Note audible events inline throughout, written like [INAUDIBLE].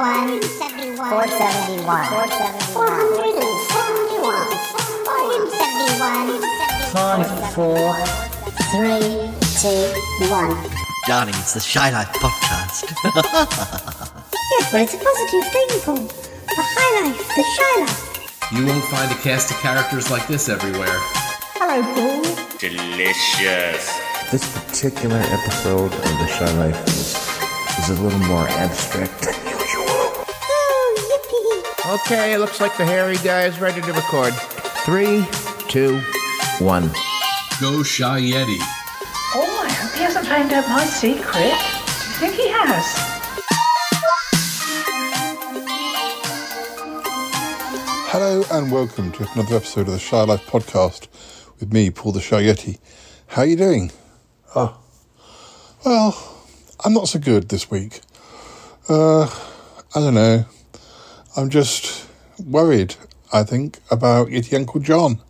471. 471. 471. 471. Five, four, three, two, one. Darling, it's the Shy Life podcast. Yes, [LAUGHS] but it's a positive thing, Paul. The high life, the shy life. You won't find a cast of characters like this everywhere. Hello, Paul. Delicious. This particular episode of The Shy Life is, is a little more abstract Okay, looks like the hairy guy is ready to record. Three, two, one. Go Shy Yeti. Oh, I hope he hasn't found out my secret. Do you think he has? Hello and welcome to another episode of the Shy Life podcast with me, Paul the Shy Yeti. How are you doing? Oh, well, I'm not so good this week. Uh, I don't know. I'm just worried. I think about Yeti Uncle John.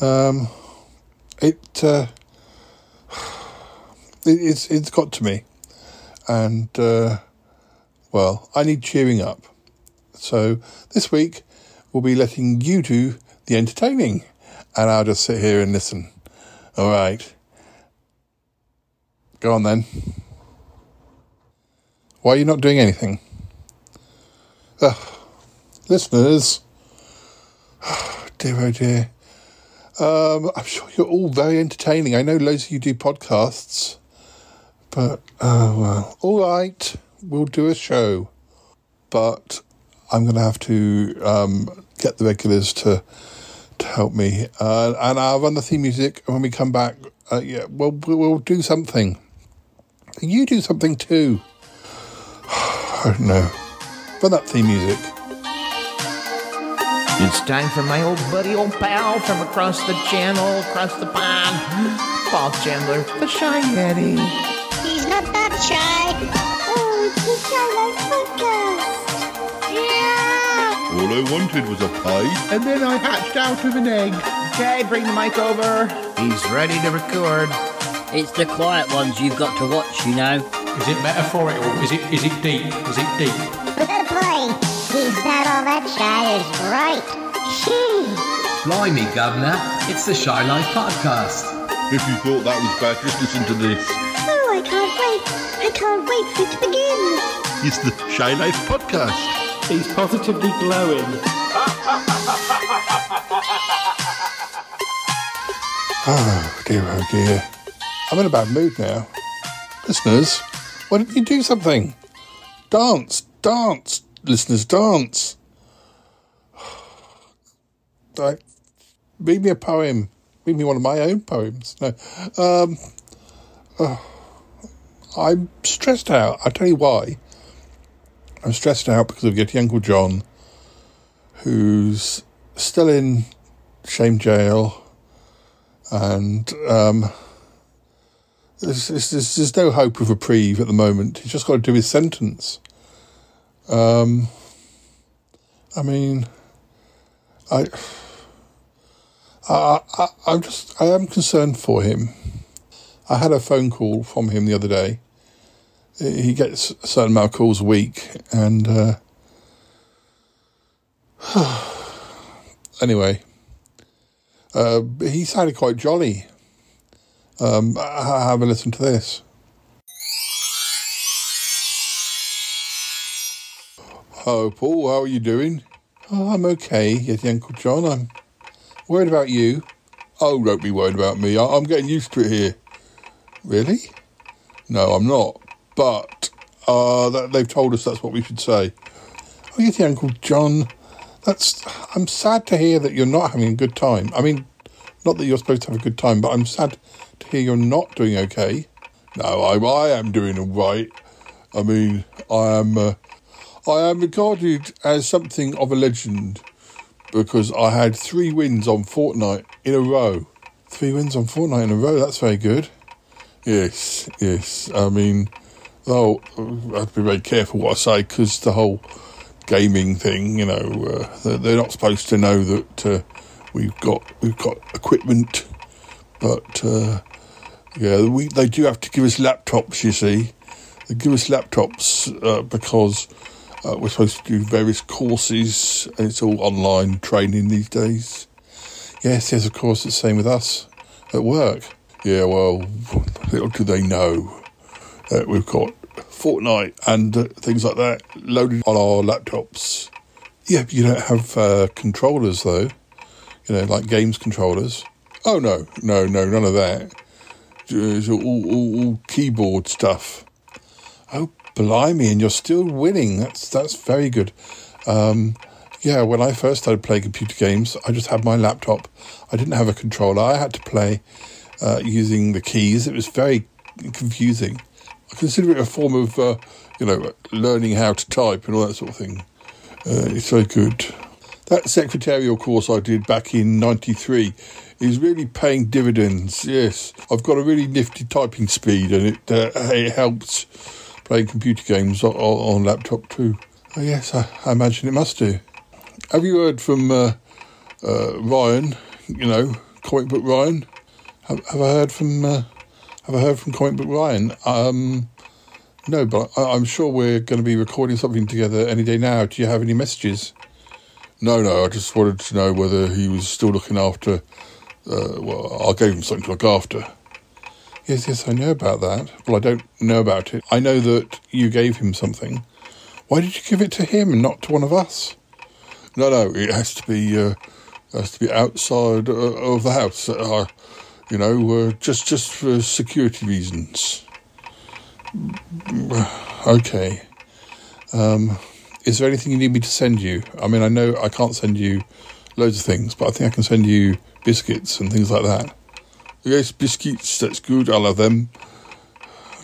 Um, it, uh, [SIGHS] it it's it's got to me, and uh, well, I need cheering up. So this week we'll be letting you do the entertaining, and I'll just sit here and listen. All right. Go on then. Why are you not doing anything? Ugh. Listeners. [SIGHS] dear oh dear. Um, I'm sure you're all very entertaining. I know loads of you do podcasts. But, oh well. All right. We'll do a show. But I'm going to have to um, get the regulars to to help me, uh, and I'll run the theme music. And when we come back, uh, yeah, we'll we'll do something. You do something too. [SIGHS] I don't know. Run that theme music. It's time for my old buddy, old pal from across the channel, across the pond, Paul Chandler, the Shy Yeti. He's not that shy. Oh, it's the shy life podcast. Yeah. All I wanted was a pie. And then I hatched out of an egg. Okay, bring the mic over. He's ready to record. it's the quiet ones you've got to watch, you know. Is it metaphorical? Is it is it deep? Is it deep? Fair play. He's not all that shy is right. Gee. Blimey, Governor. It's the Shy Life podcast. If you thought that was bad, just listen to this. Oh, I can't wait. I can't wait for it to begin. It's the Shy Life podcast. He's positively glowing. Oh dear, oh dear. I'm in a bad mood now. Listeners, why don't you do something? Dance, dance, listeners, dance. [SIGHS] Like, read me a poem. Read me one of my own poems. No, um, oh, [SIGHS] I'm stressed out. I'll tell you why. I'm stressed out because of Yeti Uncle John, who's still in shame jail and um, there's, there's, there's no hope of reprieve at the moment. He's just got to do his sentence. Um, I mean, I, I, I, I'm just, I am concerned for him. I had a phone call from him the other day. He gets a certain amount of calls a week, and uh, [SIGHS] anyway, uh, he sounded quite jolly. Um, ha- have a listen to this. Oh, Paul, how are you doing? Oh, I'm okay, yes, Uncle John. I'm worried about you. Oh, don't be worried about me. I- I'm getting used to it here. Really? No, I'm not. But uh, that, they've told us that's what we should say. Oh, Yeti Uncle John, that's. I'm sad to hear that you're not having a good time. I mean, not that you're supposed to have a good time, but I'm sad to hear you're not doing okay. No, I, I am doing all right. I mean, I am. Uh, I am regarded as something of a legend because I had three wins on Fortnite in a row. Three wins on Fortnite in a row. That's very good. Yes, yes. I mean, oh, I have to be very careful what I say because the whole gaming thing, you know, uh, they're, they're not supposed to know that uh, we've got we've got equipment, but uh, yeah, we they do have to give us laptops. You see, they give us laptops uh, because Uh, we're supposed to do various courses, and it's all online training these days. Yes, yes, of course, it's the same with us at work. Yeah, well, little do they know that we've got Fortnite and uh, things like that loaded on our laptops. Yeah, you don't have uh, controllers though, you know, like games controllers. Oh no, no, no, none of that. It's all, all, all keyboard stuff. Blimey, and you're still winning. That's that's very good. Um, yeah, when I first started playing computer games, I just had my laptop. I didn't have a controller. I had to play uh, using the keys. It was very confusing. I consider it a form of, uh, you know, learning how to type and all that sort of thing. Uh, it's very good. That secretarial course I did back in '93 is really paying dividends. Yes, I've got a really nifty typing speed, and it uh, it helps playing computer games on, on laptop too. Oh, yes, I, I, imagine it must do. Have you heard from uh, uh, Ryan? You know, comic book Ryan. Have, have I heard from? Uh, have I heard from comic book Ryan? Um, no, but I, am sure we're going to be recording something together any day now. Do you have any messages? No, no. I just wanted to know whether he was still looking after. Uh, well, I gave him something to look after. Yes, yes, I know about that. Well, I don't know about it. I know that you gave him something. Why did you give it to him and not to one of us? No, no, it has to be uh, has to be outside uh, of the house. Uh, you know, uh, just just for security reasons. [SIGHS] Okay. Um, is there anything you need me to send you? I mean, I know I can't send you loads of things, but I think I can send you biscuits and things like that. Yes, biscuits, that's good, I love them.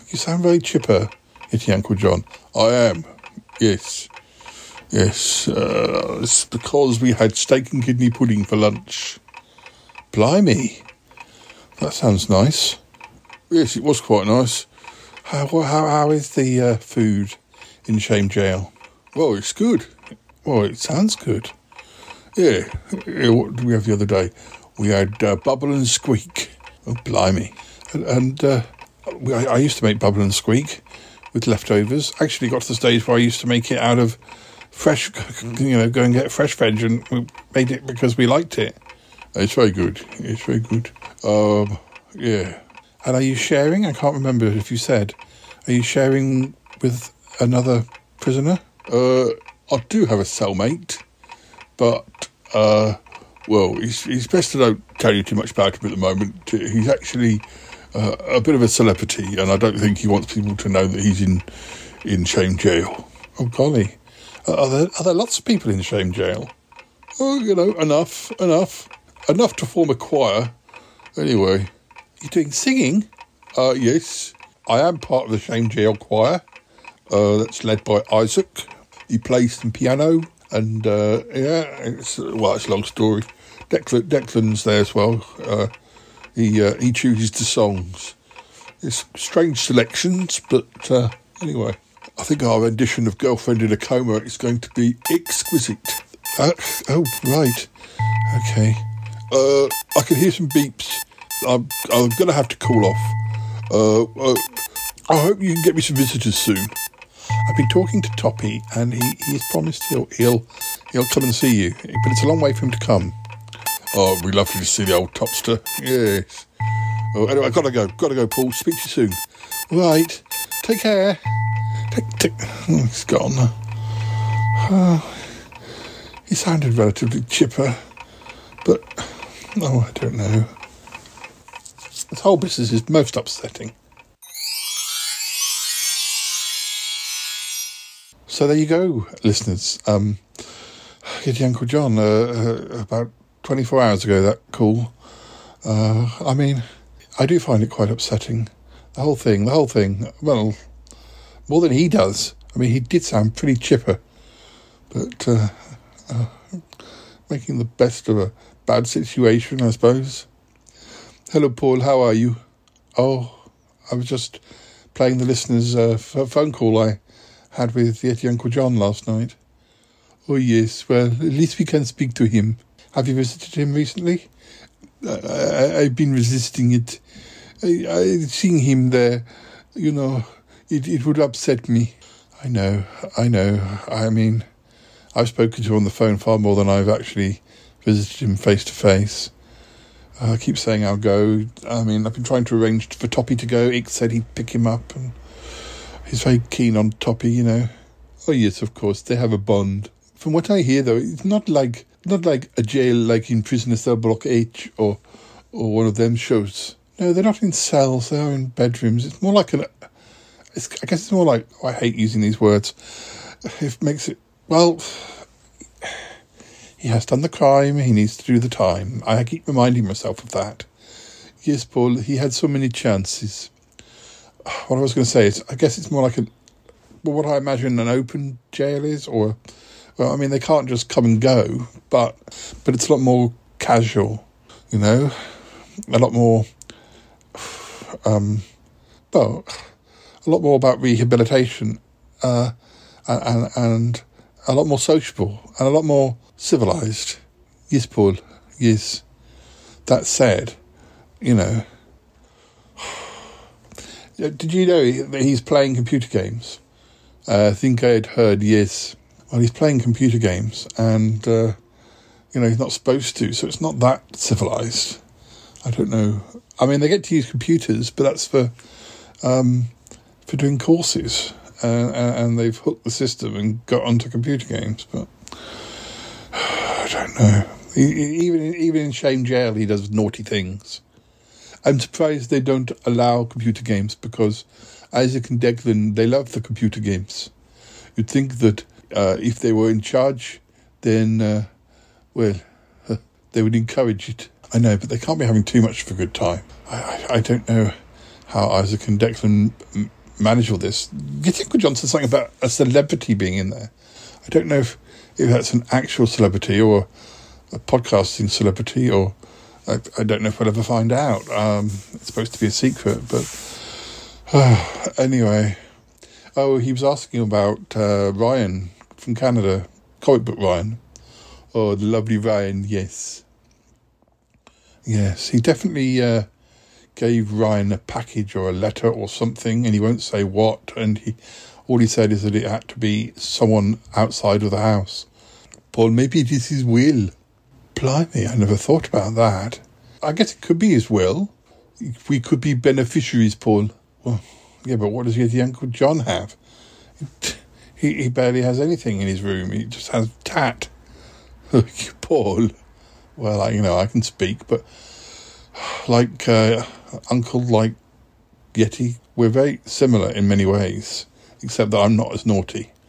You sound very chipper, Yeti Uncle John. I am, yes. Yes, uh, it's because we had steak and kidney pudding for lunch. Blimey, that sounds nice. Yes, it was quite nice. How, how, how is the uh, food in Shame Jail? Well, it's good. Well, it sounds good. Yeah, yeah what did we have the other day? We had uh, Bubble and Squeak. Oh, blimey. And, and uh, I, I, used to make bubble and squeak with leftovers. Actually, got to the stage where I used to make it out of fresh, [LAUGHS] you know, go and get fresh veg, and we made it because we liked it. It's very good. It's very good. Um, yeah. And are you sharing? I can't remember if you said. Are you sharing with another prisoner? Uh, I do have a cellmate, but uh, well, he's, he's best to don't tell you too much about him at the moment. He's actually uh, a bit of a celebrity, and I don't think he wants people to know that he's in in shame jail. Oh golly, are there are there lots of people in shame jail? Oh, you know, enough, enough, enough to form a choir. Anyway, you're doing singing? Uh, yes, I am part of the shame jail choir. Uh, that's led by Isaac. He plays some piano, and uh, yeah, it's well, it's a long story. Declan, Declan's there as well. Uh, he uh, he chooses the songs. It's strange selections, but uh, anyway, I think our rendition of "Girlfriend in a Coma" is going to be exquisite. Uh, oh right, okay. Uh, I can hear some beeps. I'm I'm gonna have to call off. Uh, I hope you can get me some visitors soon. I've been talking to Toppy, and he, he's promised he'll he'll he'll come and see you, but it's a long way for him to come. Oh, it'd be lovely to see the old topster. Yes. Oh, anyway, I've got to go. Got to go, Paul. Speak to you soon. Right. Take care. Take, take. Oh, he's gone. Oh, [SIGHS] he sounded relatively chipper, but oh, I don't know. This whole business is most upsetting. So there you go, listeners. Um, Yeti Uncle John, uh, uh, about 24 hours ago, that call. Uh, I mean, I do find it quite upsetting. The whole thing, the whole thing. Well, more than he does. I mean, he did sound pretty chipper, but uh, uh, making the best of a bad situation, I suppose. Hello, Paul. How are you? Oh, I was just playing the listener's uh, phone call I had with Yeti Uncle John last night. Oh, yes. Well, at least we can speak to him. Have you visited him recently? I, have been resisting it. I, I, seeing him there, you know, it, it would upset me. I know, I know. I mean, I've spoken to him on the phone far more than I've actually visited him face to face. I keep saying I'll go. I mean, I've been trying to arrange for Toppy to go. Ick said he'd pick him up, and he's very keen on Toppy, you know. Oh yes, of course, they have a bond. From what I hear, though, it's not like not like a jail like in Prisoner Cell Block H or or one of them shows. No, they're not in cells. They are in bedrooms. It's more like an. I guess it's more like oh, I hate using these words. It makes it well. He has done the crime. He needs to do the time. I keep reminding myself of that. Yes, Paul. He had so many chances. What I was going to say is, I guess it's more like a. What I imagine an open jail is, or well, I mean, they can't just come and go, but but it's a lot more casual, you know, a lot more. Um, well, a lot more about rehabilitation, uh, and and a lot more sociable and a lot more civilized. Yes, Paul. Yes. That said, you know, did you know that he's playing computer games? Uh, I think I had heard. Yes. Well, he's playing computer games, and uh, you know he's not supposed to, so it's not that civilized. I don't know. I mean, they get to use computers, but that's for um, for doing courses, uh, and they've hooked the system and got onto computer games. But [SIGHS] I don't know. Even even in Shame Jail, he does naughty things. I'm surprised they don't allow computer games because Isaac and Declan they love the computer games. You'd think that uh, if they were in charge, then uh, well, uh, they would encourage it. I know, but they can't be having too much of a good time. I, I, I don't know how Isaac and Declan m- manage all this. You think John said something about a celebrity being in there? I don't know if, if that's an actual celebrity or a podcasting celebrity, or I, I don't know if we'll ever find out. Um, it's supposed to be a secret, but uh, [SIGHS] anyway. Oh, he was asking about uh, Ryan from Canada, comic book Ryan. Oh, the lovely Ryan, yes. Yes, he definitely uh, gave Ryan a package or a letter or something, and he won't say what. And he, all he said is that it had to be someone outside of the house. Paul, maybe it is will. Blimey, I never thought about that. I guess it could be his will. We could be beneficiaries, Paul. Well, yeah, but what does your Uncle John have? He, he barely has anything in his room. He just has tat. [LAUGHS] Paul. Well, I, you know, I can speak, but [SIGHS] like uh, Uncle, like Yeti, we're very similar in many ways, except that I'm not as naughty. [LAUGHS]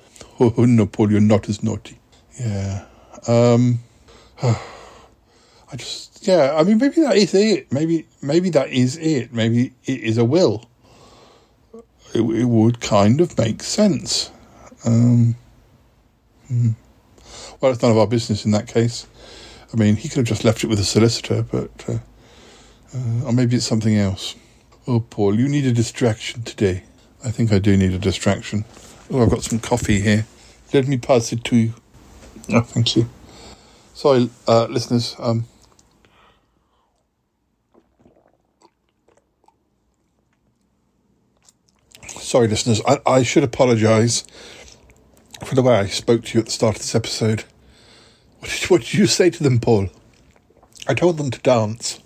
Oh, no, Paul, you're not as naughty. Yeah. Um, [SIGHS] [SIGHS] I just, yeah, I mean, maybe that is it. Maybe, maybe that is it. Maybe it is a will. It, it would kind of make sense. Um, hmm. Well, it's none of our business in that case. I mean, he could have just left it with a solicitor, but. Uh, uh, or maybe it's something else. Oh, Paul, you need a distraction today. I think I do need a distraction. Oh, I've got some coffee here. Let me pass it to you. Oh, thank you. Sorry, uh, listeners. Um, sorry, listeners. I, I should apologise for the way I spoke to you at the start of this episode. What did, what did you say to them, Paul? I told them to dance.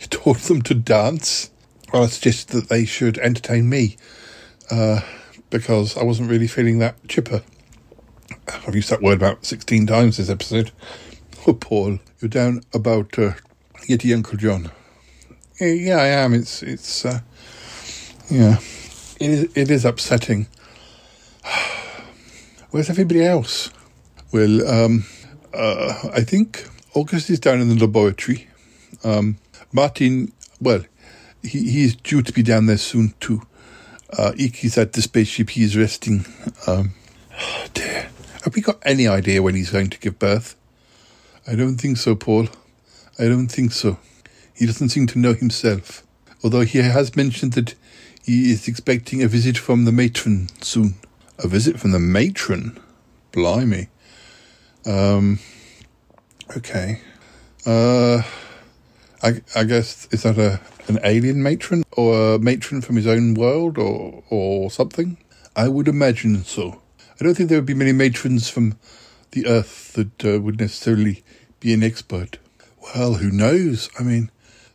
You told them to dance? Well, I suggested that they should entertain me uh, because I wasn't really feeling that chipper. I've used that word about 16 times this episode. Oh, Paul, you're down about uh, Yeti Uncle John. Yeah, I am. It's, it's, uh, yeah, it is, it is upsetting. [SIGHS] Where's everybody else? Well, um, uh, I think August is down in the laboratory. Um, Martin, well, he, he's due to be down there soon too. Uh, Iki's at the spaceship. He's resting. Um, oh [SIGHS] dear. Have we got any idea when he's going to give birth? I don't think so, Paul. I don't think so. He doesn't seem to know himself. Although he has mentioned that he is expecting a visit from the matron soon. A visit from the matron? Blimey. Um, okay. Uh, I, I guess, is that a an alien matron? Or a matron from his own world or, or something? I would imagine so. I don't think there would be many matrons from the earth that uh, would necessarily be an expert. Well, who knows? I mean,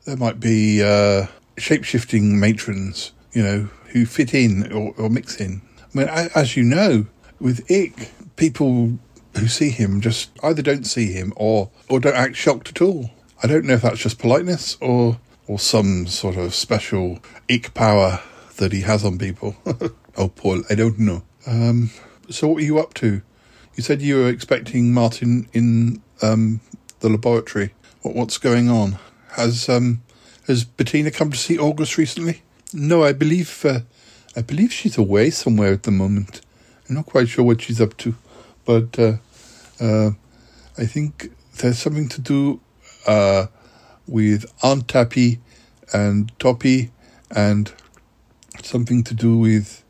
there might be uh, shape shifting matrons, you know, who fit in or, or mix in. I mean, as you know, with Ick, people who see him just either don't see him or, or don't act shocked at all. I don't know if that's just politeness or or some sort of special ick power that he has on people. [LAUGHS] oh, Paul, I don't know. Um, so, what were you up to? You said you were expecting Martin in um, the laboratory. What, what's going on? Has um, has Bettina come to see August recently? No, I believe uh, I believe she's away somewhere at the moment. I'm not quite sure what she's up to, but uh, uh, I think there's something to do uh, with Aunt Tappy and Toppy and something to do with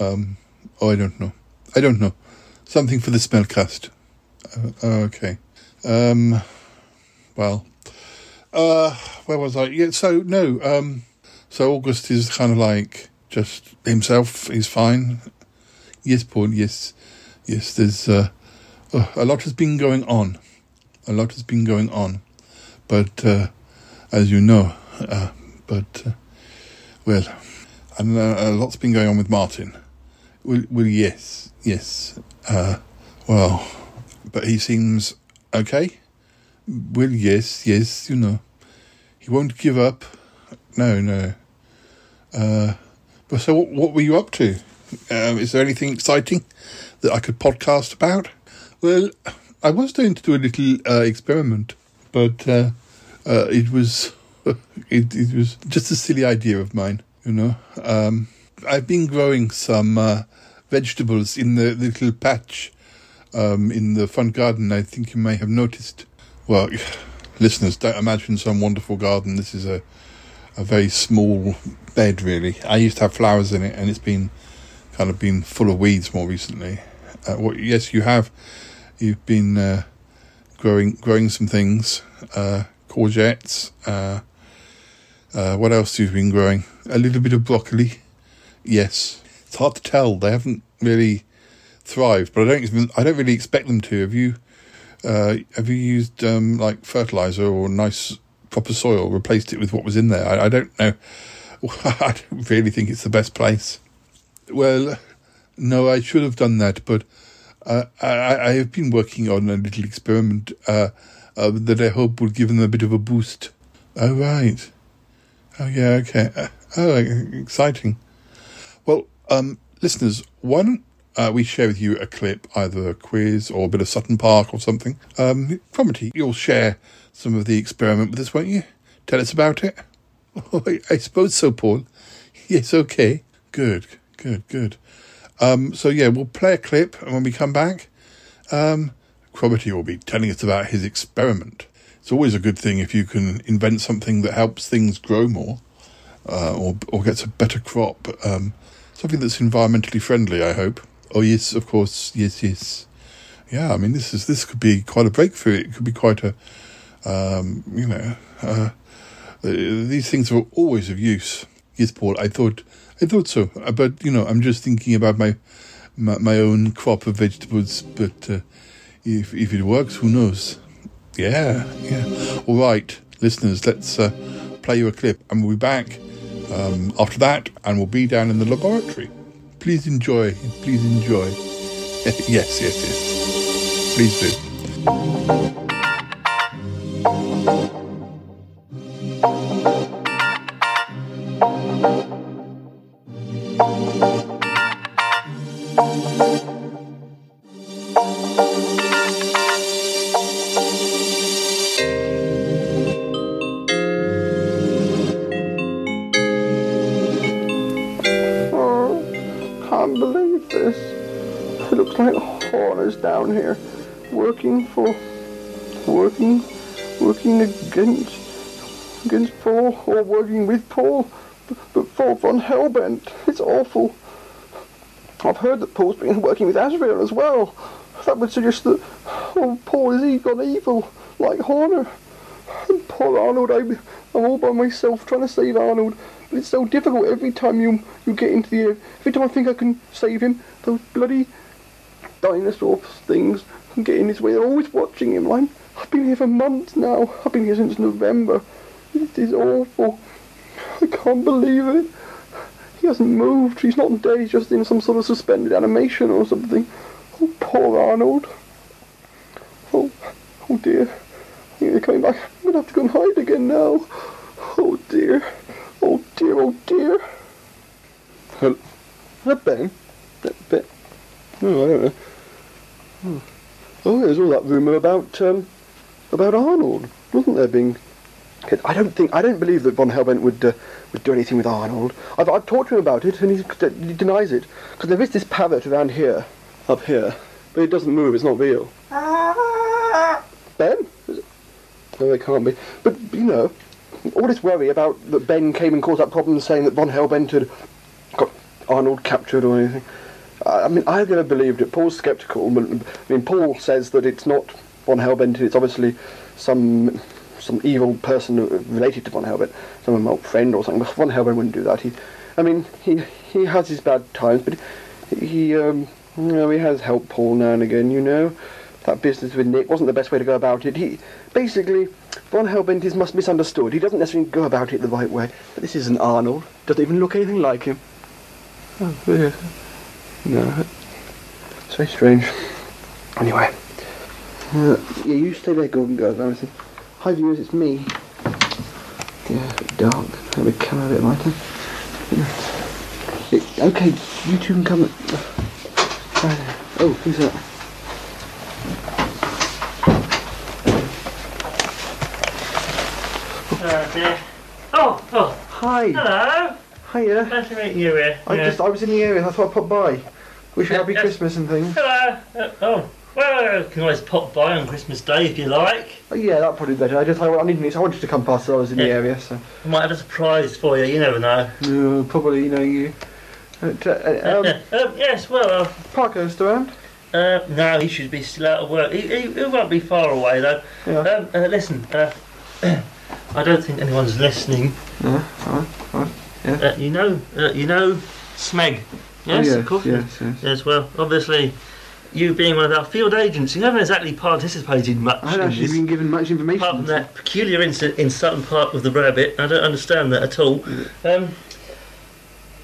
um oh I don't know. I don't know. Something for the smellcast. Uh, oh, okay. Um well uh where was I? Yeah, so no, um so August is kind of like just himself, he's fine. Yes, Paul, yes. Yes, there's uh, a lot has been going on. A lot has been going on. But uh, as you know, uh, but uh, well, and uh, a lot's been going on with Martin. Well, well yes, yes. Uh, well, but he seems okay. Well, yes, yes. You know, he won't give up. No, no. Uh, but so, what, what were you up to? Um, is there anything exciting that I could podcast about? Well, I was going to do a little uh, experiment, but uh, uh, it was [LAUGHS] it, it was just a silly idea of mine. You know, um, I've been growing some uh, vegetables in the little patch um, in the front garden. I think you may have noticed. Well, [SIGHS] listeners, don't imagine some wonderful garden. This is a a very small bed, really. I used to have flowers in it, and it's been kind of been full of weeds more recently. Uh, what? Yes, you have. You've been uh, growing growing some things, uh, courgettes. Uh, uh, what else have you been growing? A little bit of broccoli. Yes, it's hard to tell. They haven't really thrived, but I don't. Even, I don't really expect them to. Have you? Uh, have you used um, like fertilizer or nice proper soil? Replaced it with what was in there? I, I don't know. [LAUGHS] I don't really think it's the best place. Well, no, I should have done that, but uh, I, I have been working on a little experiment uh, uh, that I hope will give them a bit of a boost. Oh, right. Oh, yeah, okay. Uh, oh, exciting. Well, um, listeners, why don't uh, we share with you a clip, either a quiz or a bit of Sutton Park or something? Um, Cromitty, you'll share some of the experiment with us, won't you? Tell us about it. [LAUGHS] Oh, I, I suppose so, Paul. [LAUGHS] Yes, okay. Good, good, good. Um, so yeah, we'll play a clip, and when we come back, um, Cromitty will be telling us about his experiment. It's always a good thing if you can invent something that helps things grow more, uh, or or gets a better crop. Um, something that's environmentally friendly. I hope. Oh yes, of course. Yes, yes. Yeah, I mean this is this could be quite a breakthrough. It could be quite a, um, you know, uh, these things are always of use. Yes, Paul. I thought I thought so, Uh, but you know, I'm just thinking about my my, my own crop of vegetables. But uh, if if it works, who knows? Yeah, yeah. All right, listeners, let's uh, play you a clip, and we'll be back um, after that, and we'll be down in the laboratory. Please enjoy. Please enjoy. [LAUGHS] yes, yes, yes. Please do. Against, against Paul, or working with Paul, but, but Paul von Hellbent. It's awful. I've heard that Paul's been working with Asriel as well. That would suggest that, oh, Paul he gone evil, like Horner. And poor Arnold, I'm, I'm all by myself trying to save Arnold. But it's so difficult every time you you get into the air. Every time I think I can save him, those bloody dinosaur things get in his way. They're always watching him. I'm, I've been here for months now. I've been here since November. It is awful. I can't believe it. He hasn't moved. He's not dead. He's just in some sort of suspended animation or something. Oh, poor Arnold. Oh, oh dear. They're coming back. I'm gonna have to go and hide again now. Oh dear. Oh dear. Oh dear. Hello, Ben. Ben. Oh, I don't know. Oh. oh, there's all that rumour about um, about Arnold, wasn't there? Being, I don't think, I don't believe that von Hellbent would uh, would do anything with Arnold. I've, I've talked to him about it, and he denies it because there is this parrot around here, up here, but it doesn't move. It's not real. Ben? No, it can't be. But you know, all this worry about that Ben came and caused that problem, saying that von Hellbent had got Arnold captured or anything. I I mean, I've never believed it. Paul's sceptical. I mean, Paul says that it's not von Hellbent. It's obviously some some evil person related to von Hellbent, some old friend or something. But von Hellbent wouldn't do that. He, I mean, he he has his bad times, but he um, you know, he has helped Paul now and again. You know, that business with Nick wasn't the best way to go about it. He basically von Hellbent is must misunderstood. He doesn't necessarily go about it the right way. But this isn't Arnold. Doesn't even look anything like him. Oh, yeah. No, it's very strange. Anyway, uh, yeah, you stay there, Gordon Girls. I see. Hi viewers, it's me. Yeah, a bit dark. Let me come a bit lighter. It- okay, you two can come. Right there. Oh, who's that? Oh, dear. Oh, oh. Hi. Hello. Hiya. Nice to meet you here. I Yeah. just I was in the area. I thought I'd pop by. Wish you Yeah, happy. Christmas and things. Hello. Uh, oh, well, you can always pop by on Christmas Day if you like. Oh, yeah, that'd probably be better. I just I, I needed I wanted to come past. So I was in the area, so I might have a surprise for you. You never know. no, probably you know you. Uh, uh, [LAUGHS] um, um, yes, well, uh, Parkhurst around. uh, no, he should be still out of work. He, he, he won't be far away though. Yeah. Um, uh, listen, uh, [CLEARS THROAT] I don't think anyone's listening. Yeah, fine, fine. Yeah. Uh, you know, uh, you know, Smeg. Yes, oh, of course. Yes, yes. Yes, well, obviously, you being one of our field agents, you haven't exactly participated much I haven't actually this. been given much information. Apart from that peculiar incident in Sutton Park with the rabbit, I don't understand that at all. Um,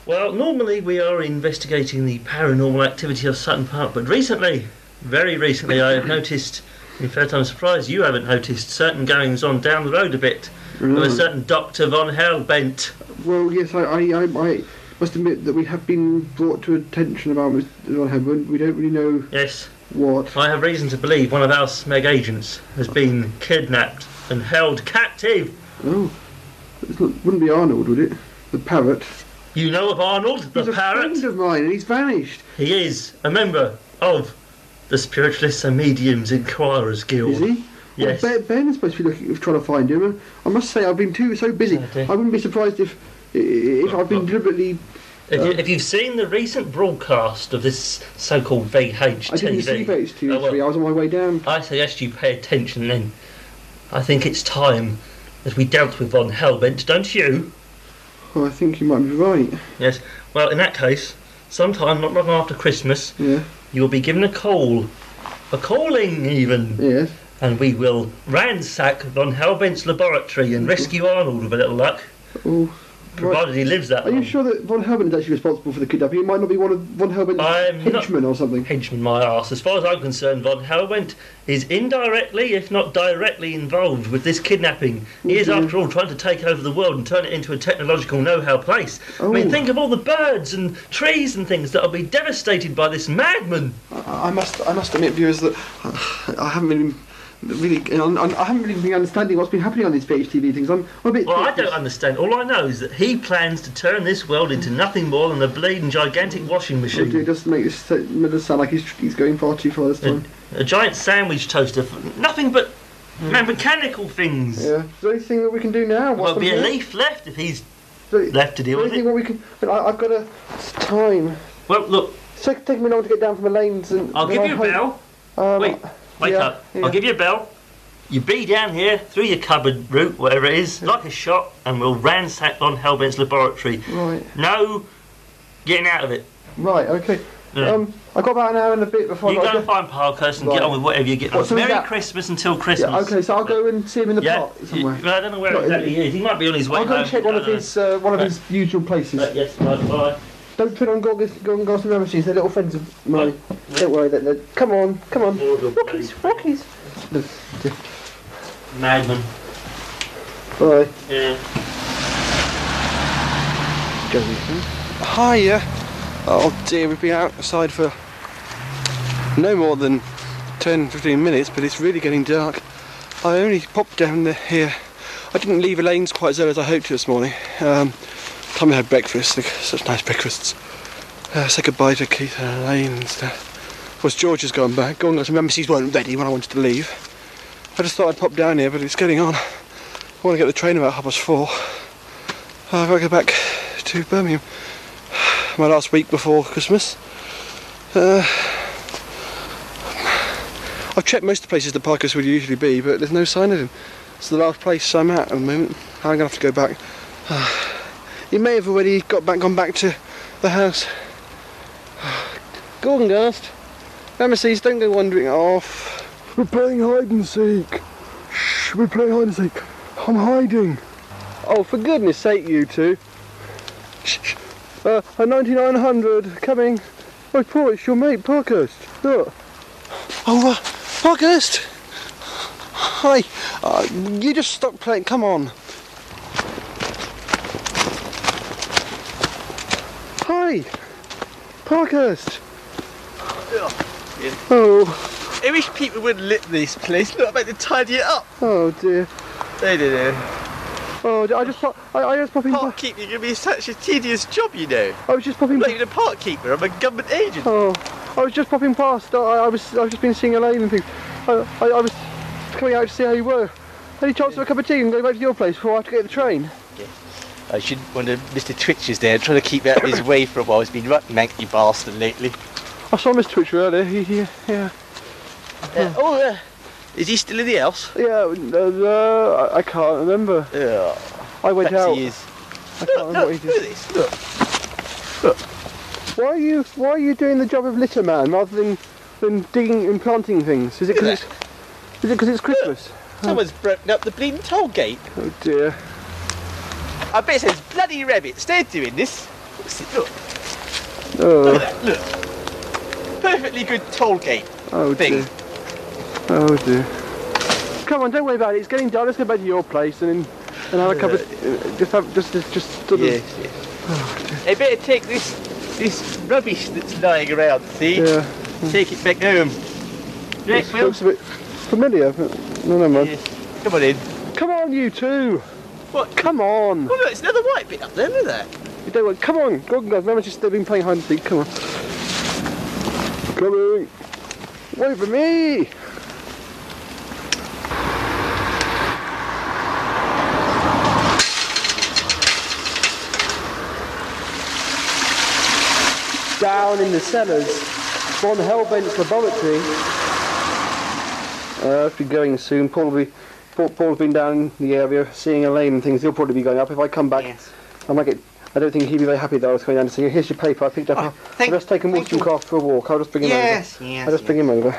well, normally we are investigating the paranormal activity of Sutton Park, but recently, very recently, I have noticed. In fact, I'm surprised you haven't noticed certain goings on down the road a bit. Of a certain Doctor von Hellbent. Well, yes, I, I, I, I must admit that we have been brought to attention about Mr. John. We don't really know Yes, what. I have reason to believe one of our Smeg agents has been kidnapped and held captive. Oh, it wouldn't be Arnold, would it? The parrot. You know of Arnold, the he's a parrot? friend of mine, and he's vanished. He is a member of the Spiritualists and Mediums Inquirers Guild. Is he? Yes. Well, ben, Ben is supposed to be looking, trying to find him. I must say, I've been too so busy. I wouldn't be surprised if I've been deliberately. If, Uh, you, if you've seen the recent broadcast of this so-called VH I didn't see TV, VH2. Oh, well. I was on my way down. I suggest you pay attention then. I think it's time that we dealt with Von Hellbent, don't you? Oh, I think you might be right. Yes. Well, in that case, sometime not long after Christmas, Yeah. you will be given a call. A calling, even. Yes. And we will ransack Von Hellbent's laboratory and rescue Arnold with a little luck. Oh. Provided he lives that Are you sure that Von Herman is actually responsible for the kidnapping? He might not be one of Von Herman's I'm henchmen or something. Henchman, my ass. As far as I'm concerned, Von Hellbent is indirectly, if not directly, involved with this kidnapping. He is, Okay. after all, trying to take over the world and turn it into a technological know-how place. I Oh. mean, think of all the birds and trees and things that will be devastated by this madman. I, I must, I must admit, viewers, that I haven't been really, I haven't really been understanding what's been happening on these VHTV things. I'm, I'm a bit. Well, I don't understand. All I know is that he plans to turn this world into nothing more than a bleeding gigantic washing machine. dear, just make this sound like he's, he's going far too far this time. A giant sandwich toaster, for nothing but me- mechanical things. Yeah. Is there anything that we can do now? There'll What's be a leaf left if he's Is left to deal with it. what we can? I, I've got a time. Well, look, It's take- taking me long to get down from the lanes, and I'll give I you a hope- bell. Um, Wait, wait yeah, up. yeah. I'll give you a bell. You be down here through your cupboard route, whatever it is, like a shot, and we'll ransack Von Hellbent's laboratory. Right. No getting out of it. Right, okay. Yeah. Um, I've got about an hour and a bit before You I go and find Parkhurst and Right. get on with whatever you get What, so Merry that- Christmas until Christmas. Yeah, okay, so I'll go and see him in the Yeah, park somewhere. you- well, I don't know where exactly he is. He might be on his way I'll go home. check one of his uh, one of Right. his usual places. know. Uh, yes, right, bye. Don't put on Gorgas, Gorgas and Ramesses, they're little friends of mine. Don't worry, they're, they're, come on, come on. Rockies, Rockies. Look, Madman. Bye. Yeah. Hiya. Oh dear, we've been outside for no more than 10 15 minutes, but it's really getting dark. I only popped down there here. I didn't leave the lanes quite as early as I hoped to this morning. Um, time had breakfast, such nice breakfasts. Uh, say goodbye to Keith and Elaine and stuff. Of course, George has gone back. Going Gone, some embassies weren't ready when I wanted to leave. I just thought I'd pop down here, but it's getting on. I want to get the train about half past four. Uh, I've got to go back to Birmingham. [SIGHS] My last week before Christmas. Uh, I've checked most of the places the Parkers would usually be, but there's no sign of him. It's the last place I'm at at the moment. I'm going to have to go back. [SIGHS] he may have already got back, gone back to the house. Gorgengast, Ramesses, don't go wandering off. We're playing hide and seek. Shh, we're playing hide and seek. I'm hiding. Oh, for goodness sake, you two. Shh, shh. Uh, a 9900 coming. Oh, Paul, it's your mate, Parkhurst. Look. Oh, uh, Parkhurst. Hi. Uh, you just stop playing. Come on. Parkhurst. Oh. I wish people would lit this place. Look, I'm about to tidy it up. Oh dear. They don't know. Oh, I just pop, I, I just popping. Park keeping can be such a tedious job, you know. I was just popping. I'm not even a park keeper. I'm a government agent. Oh, I was just popping past. I, I was, I've just been seeing Elaine and things. I, I, I was coming out to see how you were. Any chance of a cup of tea and go back to your place before I have to get the train? I should wonder Mr. Twitch is there, trying to keep out of his way for a while. He's been right manky bastard lately. I saw Mr. Twitch earlier. He, he, yeah. Uh, oh, uh, is he still in the house? Yeah, uh, uh, I, I can't remember. Yeah. I went Perhaps out. he is. I can't remember what he did. this. Look. Why are you Why are you doing the job of litter man rather than than digging and planting things? Is it because it's Is it because it's Christmas? Someone's broken up the bleeding toll gate. Oh dear. I bet there's bloody rabbits. They're doing this. Look. Oh. Look at that. Look. Perfectly good toll gate. Oh thing. dear. Oh dear. Come on, don't worry about it. It's getting dark. Let's go back to your place and then and have a cup of uh, just have just just, just sort of. Yes, yes. I better take this this rubbish that's lying around. See? Yeah. Take it back home. Right, It Will. looks a bit familiar, but no, no, mind. Yes. Come on in. Come on, you two. What? Come on. Oh, look, it's another white bit up there. At that. You don't want. Come on, go on, guys. Remember, just they've been playing hide and seek. Come on. Coming. Wait for me. Down in the cellars, von Hellbent's laboratory. Uh, I'll be going soon. Be. Paul, Paul's been down the area seeing Elaine and things. He'll probably be going up. If I come back, I might get. I don't think he'd be very happy that I was going down to see you. Here's your paper. I picked up. I'll, thank- I'll just take him Wollstonecraft for a walk. I'll just bring him Yes, over. yes, I'll just bring him over.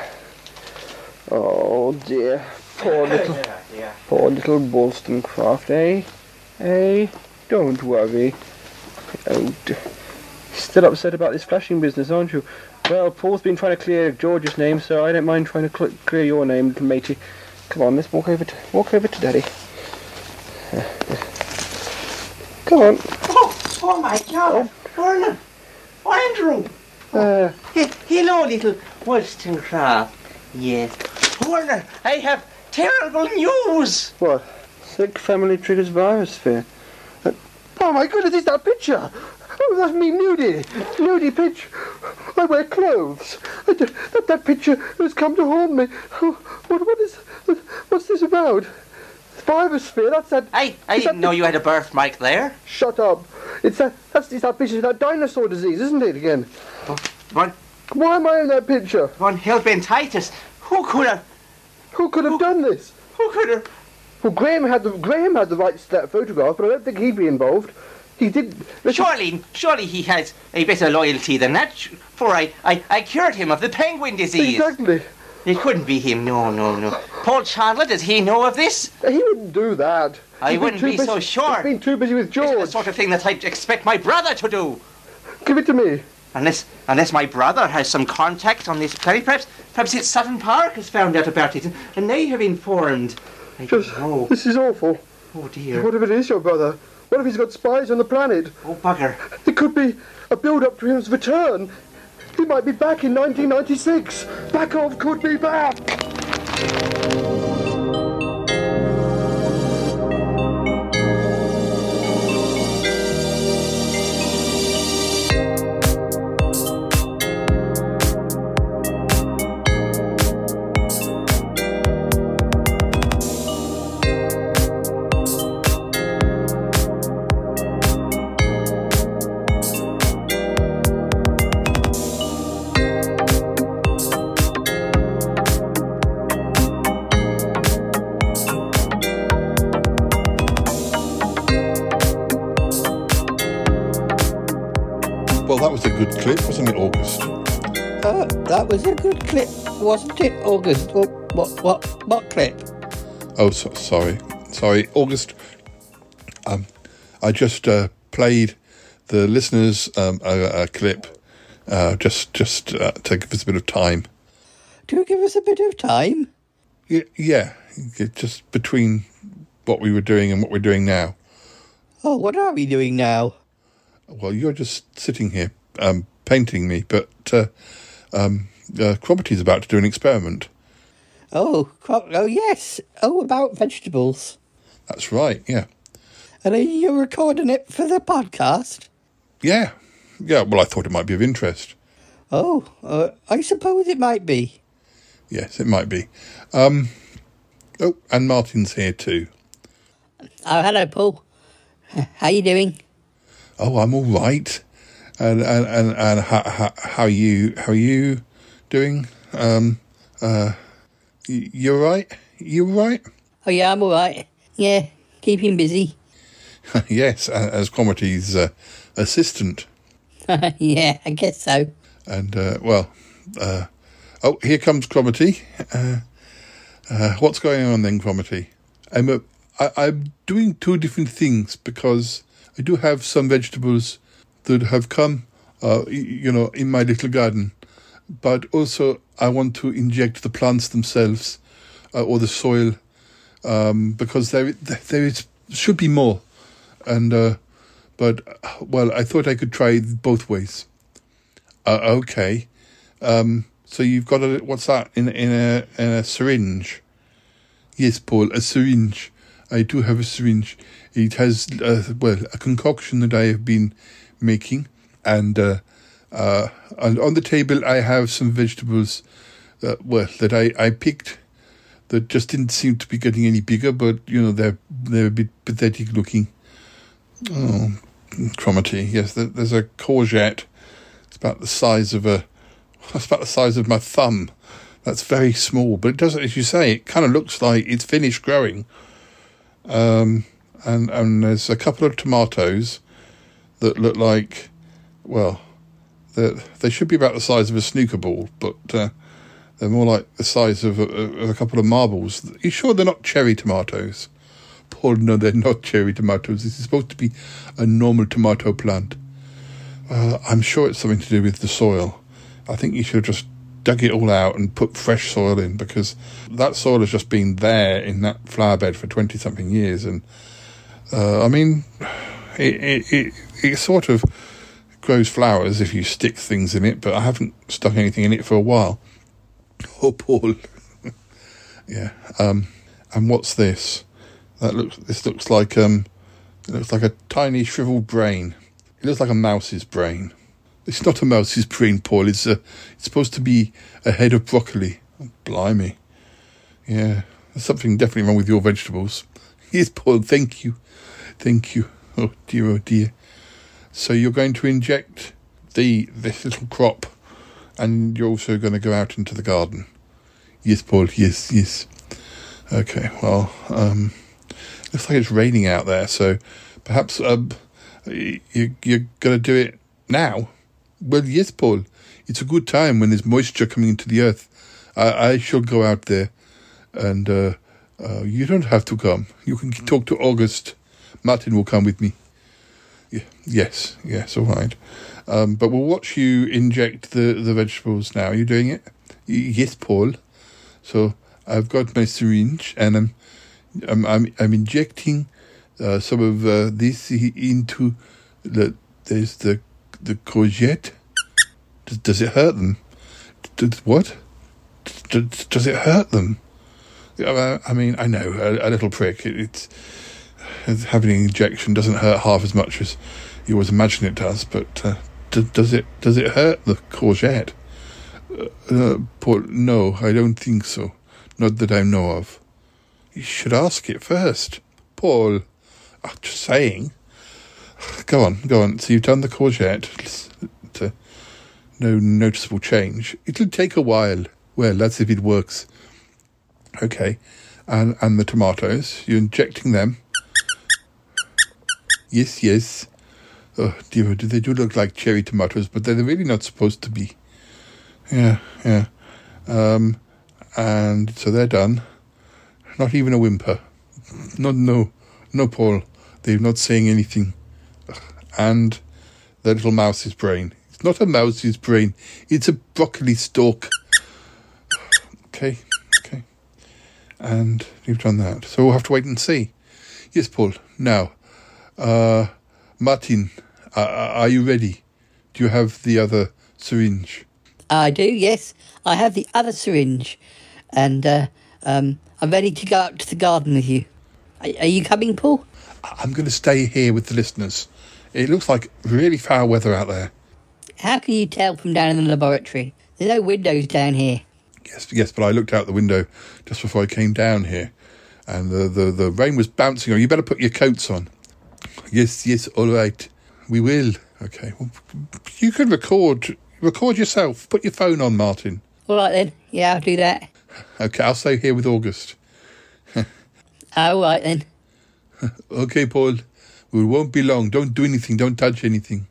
Oh dear, poor little, poor little Wollstonecraft, eh? Eh? Don't worry. Oh, d- still upset about this flashing business, aren't you? Well, Paul's been trying to clear George's name, so I don't mind trying to cl- clear your name, matey. Come on, let's walk over to walk over to Daddy. Come on. Oh, oh my God. Vernon. Andrew. Uh, He- Hello, little Wollstonecraft. Yes. Warner, I have terrible news. what? Sick family triggers virus fear. Uh, oh my goodness, is that picture? Oh, that's me nudie. Nudie picture. I wear clothes. I that, that picture has come to haunt me. Oh, what, what is, what's this about? Fear, that's that... I, I didn't know you had a birthmark there. Shut up. It's that, that's it's that picture, that dinosaur disease, isn't it, again? Oh, von, Why am I in that picture? von Hellbentitis. Who could have? Who could have done this? Who could have? Well, Graham had the Graham had the rights to that photograph, but I don't think he'd be involved. He did. Surely, surely he has a better loyalty than that. For I, I, I cured him of the penguin disease. Exactly. It couldn't be him. No, no, no. Paul Chandler, does he know of this? He wouldn't do that. I He's wouldn't be busy- so sure. He's been too busy with George. It's the sort of thing that I'd expect my brother to do. Give it to me. Unless, unless my brother has some contact on this planet, perhaps, perhaps it's Sutton Park has found out about it, and, and they have informed. I don't know. This is awful. Oh dear. What if it is your brother? What if he's got spies on the planet? Oh bugger. It could be a build-up to his return. He might be back in 1996. Backhoff could be back. Wasn't it, August? What, what, what, what clip? Oh, so, sorry, sorry, August. Um, I just uh, played the listeners um, a, a clip, uh, just just uh, to give us a bit of time. Do you give us a bit of time? Y- yeah, just between what we were doing and what we're doing now. Oh, what are we doing now? Well, you're just sitting here um, painting me, but uh, um, uh, Cromitty's about to do an experiment. Oh, cro- oh yes. Oh, about vegetables. That's right. Yeah, And are you recording it for the podcast? yeah, yeah. Well, I thought it might be of interest. Oh, uh, I suppose it might be. Yes, it might be. Um, oh, and Martin's here too. Oh, hello, Paul. How you doing? Oh, I'm all right. And and and, and how, how how you how you doing? Um, uh, y- you all right? You all right? Oh, yeah, I'm all right. Yeah, keeping busy. [LAUGHS] yes, as Cromitty's uh, assistant. [LAUGHS] yeah, I guess so. And uh, well, uh, oh, here comes Cromitty. Uh, uh, what's going on then, Cromarty? I'm uh, I, I'm doing two different things because I do have some vegetables that have come, uh, you know, in my little garden, but also I want to inject the plants themselves uh, or the soil um, because there there is should be more, and uh, but well, I thought I could try both ways. Uh, okay. Um, so you've got a what's that in in a in a syringe? Yes, Paul, a syringe. I do have a syringe. It has uh, well a concoction that I have been making, and uh, and on the table I have some vegetables. Uh, well, that I I picked that just didn't seem to be getting any bigger, but you know they're they're a bit pathetic looking. Oh. Yes, there, there's a courgette. It's about the size of a. [LAUGHS] It's about the size of my thumb. That's very small, but it doesn't, as you say, it kind of looks like it's finished growing. Um, and and there's a couple of tomatoes that look like, well, they they should be about the size of a snooker ball, but uh, they're more like the size of a, of a couple of marbles. Are you sure they're not cherry tomatoes? Paul, no, they're not cherry tomatoes. This is supposed to be a normal tomato plant. Uh, I'm sure it's something to do with the soil. I think you should have just dug it all out and put fresh soil in because that soil has just been there in that flower bed for 20 something years. And uh, I mean, it, it, it, it sort of grows flowers if you stick things in it, but I haven't stuck anything in it for a while. [LAUGHS] Oh, Paul. [LAUGHS] yeah. Um, and what's this? That looks. This looks like um, it looks like a tiny shriveled brain. It looks like a mouse's brain. It's not a mouse's brain, Paul. It's a. It's supposed to be a head of broccoli. Oh, blimey. Yeah, there's something definitely wrong with your vegetables. [LAUGHS] Yes, Paul. Thank you, thank you. Oh dear, oh dear. So you're going to inject the this little crop, and you're also going to go out into the garden. Yes, Paul. Yes, yes. Okay, well, um, looks like it's raining out there, so perhaps um, you, you're going to do it now? Well, yes, Paul. It's a good time when there's moisture coming into the earth. I, I shall go out there, and uh, uh, you don't have to come. You can talk to August. Martin will come with me. Yes, yes, all right. Um, but we'll watch you inject the, the vegetables now. Are you doing it? Yes, Paul. So I've got my syringe and I'm I'm I'm, I'm injecting uh, some of uh, this into the there's the the courgette. Does, does it hurt them? Does, what? Does, does it hurt them? I mean, I know a, a little prick. It, it's having an injection doesn't hurt half as much as you always imagine it does. But uh, d- does it does it hurt the courgette? Uh, Paul, no, I don't think so. Not that I know of. You should ask it first. Paul, I'm just saying. Go on, go on. So you've done the courgette. It's, uh, no noticeable change. It'll take a while. Well, that's if it works. Okay. And and the tomatoes, you're injecting them. Yes, yes. Oh dear, do they do look like cherry tomatoes, but they're really not supposed to be. Yeah, yeah. Um, and so they're done. Not even a whimper. No, no, no, Paul. They're not saying anything. And the little mouse's brain. It's not a mouse's brain. It's a broccoli stalk. Okay, okay. And you've done that. So we'll have to wait and see. Yes, Paul. Now, uh, Martin, uh, are you ready? Do you have the other syringe? I do, yes. I have the other syringe, and uh, um, I'm ready to go out to the garden with you. Are, are you coming, Paul? I'm going to stay here with the listeners. It looks like really foul weather out there. How can you tell from down in the laboratory? There's no windows down here. Yes, yes, but I looked out the window just before I came down here, and the, the, the rain was bouncing on. You better put your coats on. Yes, yes, all right. We will. Okay. Well, you can record record yourself. Put your phone on, Martin. All right then. Yeah, I'll do that. Okay, I'll stay here with August. [LAUGHS] All right then. [LAUGHS] Okay, Paul. We won't be long. Don't do anything. Don't touch anything.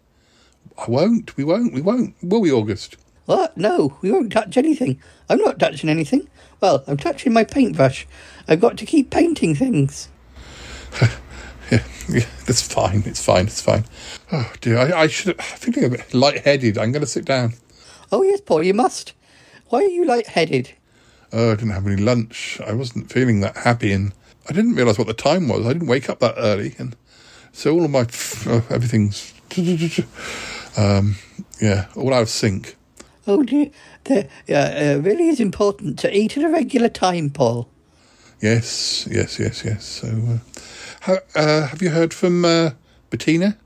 I won't. We won't. We won't. Will we, August? What? No, we won't touch anything. I'm not touching anything. Well, I'm touching my paintbrush. I've got to keep painting things. [LAUGHS] Yeah, [LAUGHS] yeah, that's fine. It's fine. It's fine. Oh dear, I, I should. I'm feeling a bit lightheaded. I'm going to sit down. Oh yes, Paul, you must. Why are you light-headed? Oh, I didn't have any lunch. I wasn't feeling that happy, and I didn't realise what the time was. I didn't wake up that early, and so all of my oh, everything's [LAUGHS] um, yeah, all out of sync. Oh dear, the, uh, uh, really is important to eat at a regular time, Paul. Yes, yes, yes, yes. So, uh, how, uh, have you heard from uh, Bettina?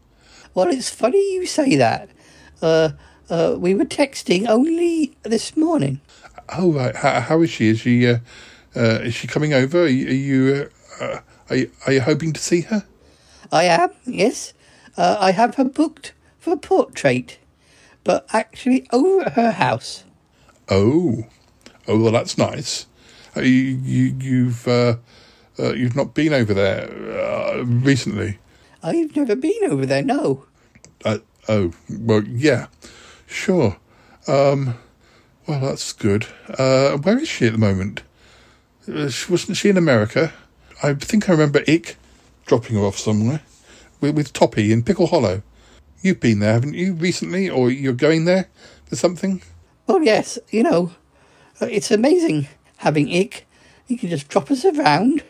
Well, it's funny you say that. Uh, uh, we were texting only this morning. Oh, right. How, how is she? Is she uh, uh, is she coming over? Are you, are you, uh, are you are you hoping to see her? I am, yes. Uh, I have her booked for a portrait, but actually over at her house. Oh, oh, well, that's nice. Uh, you, you, you've uh, you've not been over there uh, recently. I've never been over there, no. Uh, oh, well, yeah, sure. Um, well, that's good. Uh, where is she at the moment? Uh, wasn't she in America? I think I remember Ick dropping her off somewhere with, with Toppy in Pickle Hollow. You've been there, haven't you, recently? Or you're going there for something? Well, yes, you know, uh, it's amazing having Ick. He can just drop us around.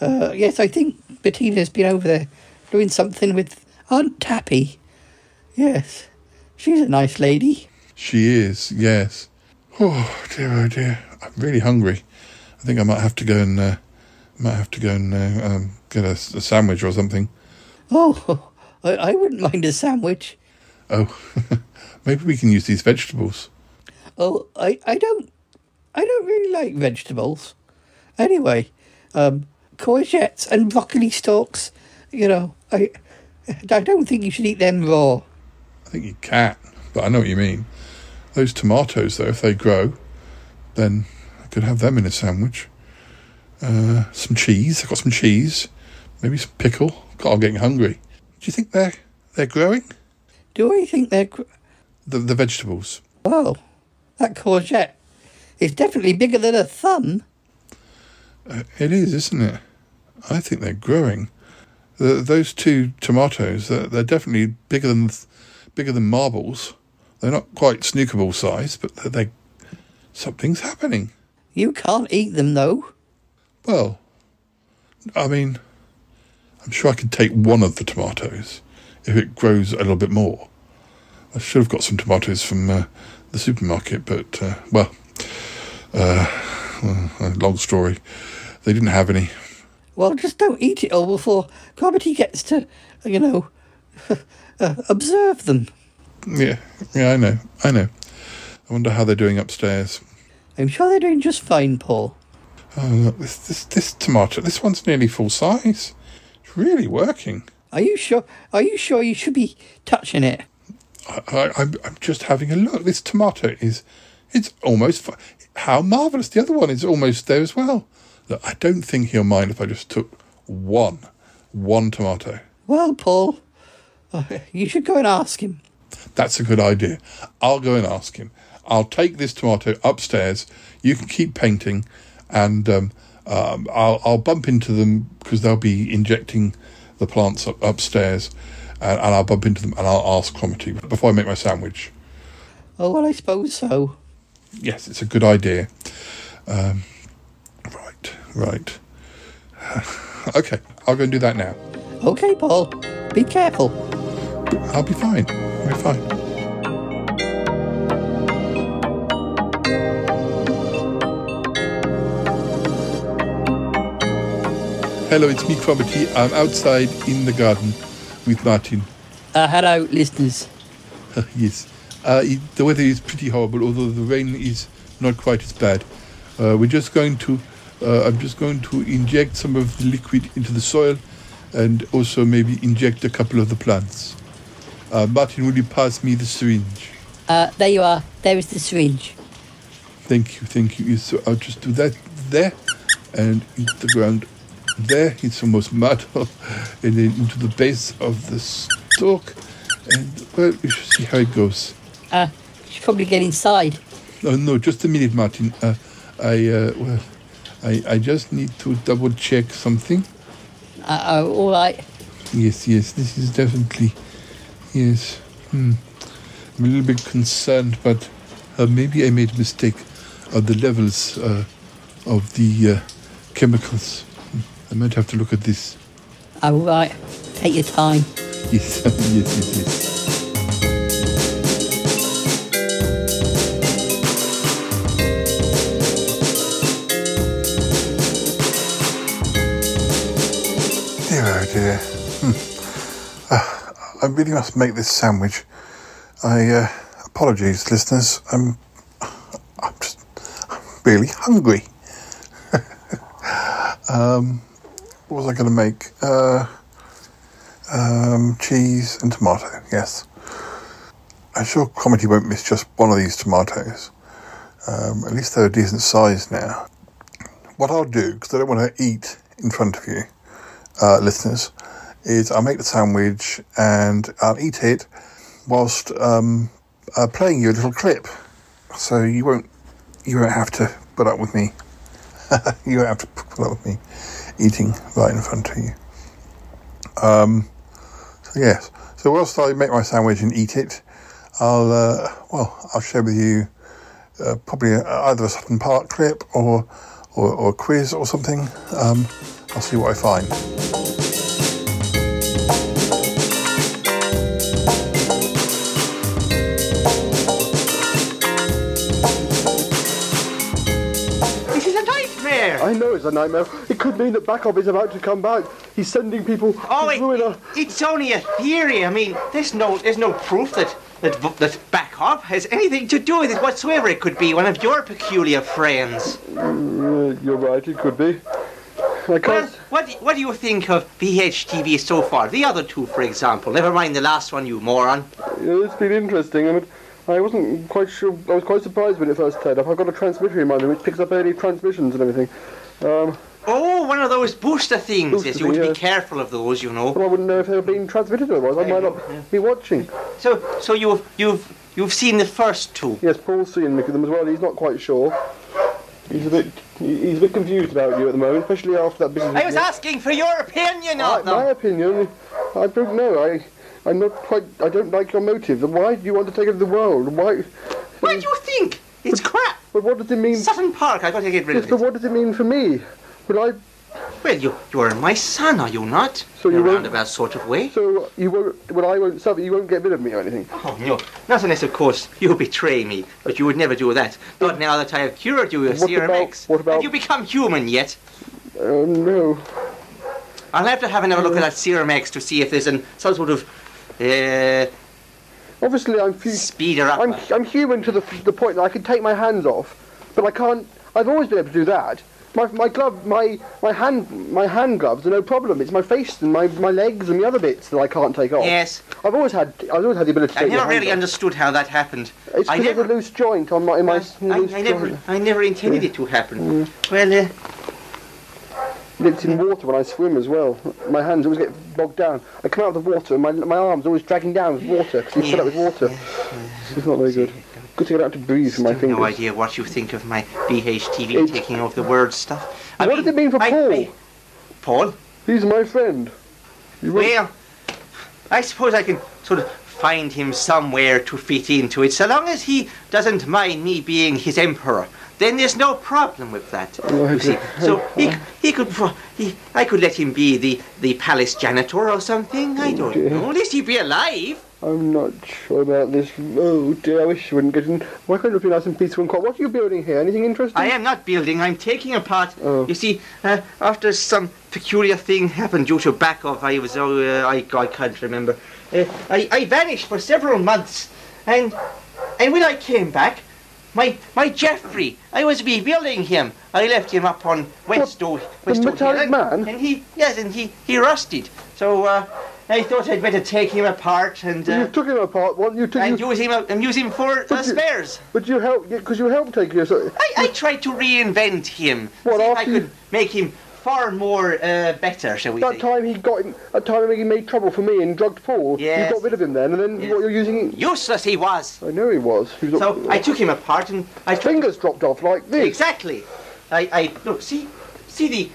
Uh, yes, I think Bettina's been over there doing something with Aunt Tappy. Yes, she's a nice lady. She is, yes. Oh dear, oh dear. I'm really hungry. I think I might have to go and uh, might have to go and uh, um, get a, a sandwich or something. Oh, I, I wouldn't mind a sandwich. Oh, [LAUGHS] maybe we can use these vegetables. Oh, I, I don't, I don't really like vegetables. Anyway, um, courgettes and broccoli stalks, you know, I, I don't think you should eat them raw. I think you can, but I know what you mean. Those tomatoes, though, if they grow, then I could have them in a sandwich. Uh, some cheese. I've got some cheese. Maybe some pickle. God, I'm getting hungry. Do you think they're they're growing? Do I think they're. Gr- The the vegetables. well, that courgette is definitely bigger than a thumb. Uh, it is, isn't it? I think they're growing. The, those two tomatoes, they're, they're definitely bigger than bigger than marbles. They're not quite snooker ball size, but they're, they something's happening. You can't eat them, though. Well, I mean, I'm sure I could take one of the tomatoes if it grows a little bit more. I should have got some tomatoes from uh, the supermarket, but uh, well, uh, well, long story. They didn't have any. Well, just don't eat it all before Cromitty gets to, you know, [LAUGHS] uh, observe them. Yeah, yeah, I know, I know. I wonder how they're doing upstairs. I'm sure they're doing just fine, Paul. Oh, look, this this this tomato, this one's nearly full size. It's really working. Are you sure? Are you sure you should be touching it? I, I'm just having a look. This tomato is, it's almost. How marvelous! The other one is almost there as well. Look, I don't think he'll mind if I just took one, one tomato. Well, Paul, uh, you should go and ask him. That's a good idea. I'll go and ask him. I'll take this tomato upstairs. You can keep painting, and um, um, I'll I'll bump into them because they'll be injecting the plants up, upstairs, and, and I'll bump into them and I'll ask Cromitty before I make my sandwich. Oh, well, I suppose so. Yes, it's a good idea. Um, right, [LAUGHS] okay, I'll go and do that now. Okay, Paul. Be careful. I'll be fine. I'll be fine. Hello, it's me, Cromitty. I'm outside in the garden with Martin. Uh, hello, listeners. [LAUGHS] yes. Uh, it, the weather is pretty horrible, although the rain is not quite as bad. Uh, we're just going to, uh, I'm just going to inject some of the liquid into the soil and also maybe inject a couple of the plants. Uh, Martin, will you pass me the syringe? Uh, there you are. There is the syringe. Thank you, thank you. So I'll just do that there and into the ground there. It's almost [LAUGHS] mud. and then into the base of the stalk. And, well, we shall see how it goes. Uh, you should probably get inside. No, no, just a minute, Martin. Uh, I, uh, well, I, I just need to double check something. Uh, oh, all right. Yes, yes, this is definitely, yes. Hmm. I'm a little bit concerned, but uh, maybe I made a mistake of the levels uh, of the uh, chemicals. I might have to look at this. All right. Take your time. Yes, [LAUGHS] yes, yes, yes. I really must make this sandwich. I uh, apologies, listeners. I'm I'm just I'm really hungry. [LAUGHS] um, what was I going to make? Uh, um, cheese and tomato. Yes. I'm sure Cromitty won't miss just one of these tomatoes. Um, at least they're a decent size now. What I'll do, because I don't want to eat in front of you, uh, listeners, is I'll make the sandwich and I'll eat it whilst um, uh, playing you a little clip. So you won't you won't have to put up with me. [LAUGHS] you won't have to put up with me eating right in front of you. Um, so yes. So whilst I make my sandwich and eat it, I'll uh, well I'll share with you uh, probably either a Sutton Park clip or or, or a quiz or something. Um, I'll see what I find. It's a nightmare. It could mean that Backup is about to come back. He's sending people Oh, to it, it's only a theory. I mean, there's no, there's no proof that that that has anything to do with it whatsoever. It could be one of your peculiar friends. Mm, you're right, it could be. Well, what do- what do you think of VHTV so far? The other two, for example. Never mind the last one, you moron. It's been interesting. I mean, I wasn't quite sure. I was quite surprised when it first turned up. I've got a transmitter in my room which picks up early transmissions and everything. Um, Oh, one of those booster things. Booster yes, you want to be careful of those, you know. Well, I wouldn't know if they were being transmitted otherwise. I might not be watching. So, so you've you've you've seen the first two. Yes, Paul's seen them as well. He's not quite sure. He's a bit he's a bit confused about you at the moment, especially after that business. I was asking for your opinion I, of them. my opinion, I don't know. I I'm not quite. I don't like your motive. Why do you want to take over the world? Why? What do you think? It's crap. But what does it mean? Sutton Park. I got to get rid Yes, of but what does it mean for me? Will I? Well, you you are my son, are you not? So In you a won't- roundabout sort of way. So you won't. Well, I won't suffer. You won't get rid of me or anything. Oh no, not unless of course you betray me. But you would never do that. Not now that I have cured you of What Serum about- X. what about- Have you become human yet? Oh no. I'll have to have another look at that Serum X to see if there's an some sort of uh, Obviously, I'm fu- speeder up. I'm I'm human to the the point that I can take my hands off, but I can't. I've always been able to do that. My my glove, my my hand my hand gloves are no problem. It's my face and my, my legs and the other bits that I can't take off. Yes. I've always had I've always had the ability to I take never really off. understood how that happened. It's I because never, of a loose joint on my in my I, loose I never. I never intended it to happen. Mm. Well, uh, It's in water when I swim as well. My hands always get bogged down. I come out of the water and my my arms always dragging down with water because you fill up with water. It's not very good. Good to get out to breathe from my fingers. I have no idea what you think of my BHTV It's- taking over the word stuff. I what mean, does it mean for I- Paul? I- Paul? He's my friend. You Well, I suppose I can sort of find him somewhere to fit into it, so long as he doesn't mind me being his emperor. Then there's no problem with that. You see, so he he could he I could let him be the the palace janitor or something. I don't know. At least he'd be alive. I'm not sure about this. Oh dear, I wish you wouldn't get in. Why can't it be nice and peaceful and quiet? What are you building here? Anything interesting? I am not building. I'm taking apart. Oh. You see, uh, after some peculiar thing happened due to back off, I was oh, uh, I I can't remember. Uh, I I vanished for several months, and and when I came back, my my Jeffrey, I was rebuilding him. I left him up on Weststow Weststow Hill, metallic and- man? and he yes, and he he rusted. So uh, I thought I'd better take him apart and. you Uh, took him apart. What you took? and you, use him uh, and use him for uh, But you- spares. but you helped because you helped take your. So, I, I tried to reinvent him. What, see if I after you- could make him far more uh, better, shall we that say. time he got in, that time he made trouble for me and drugged Paul. Yes. You got rid of him then, and then what you're using. Useless he was. I know he was. He was So I took him apart and I fingers dropped off like this. exactly. I, I look see see the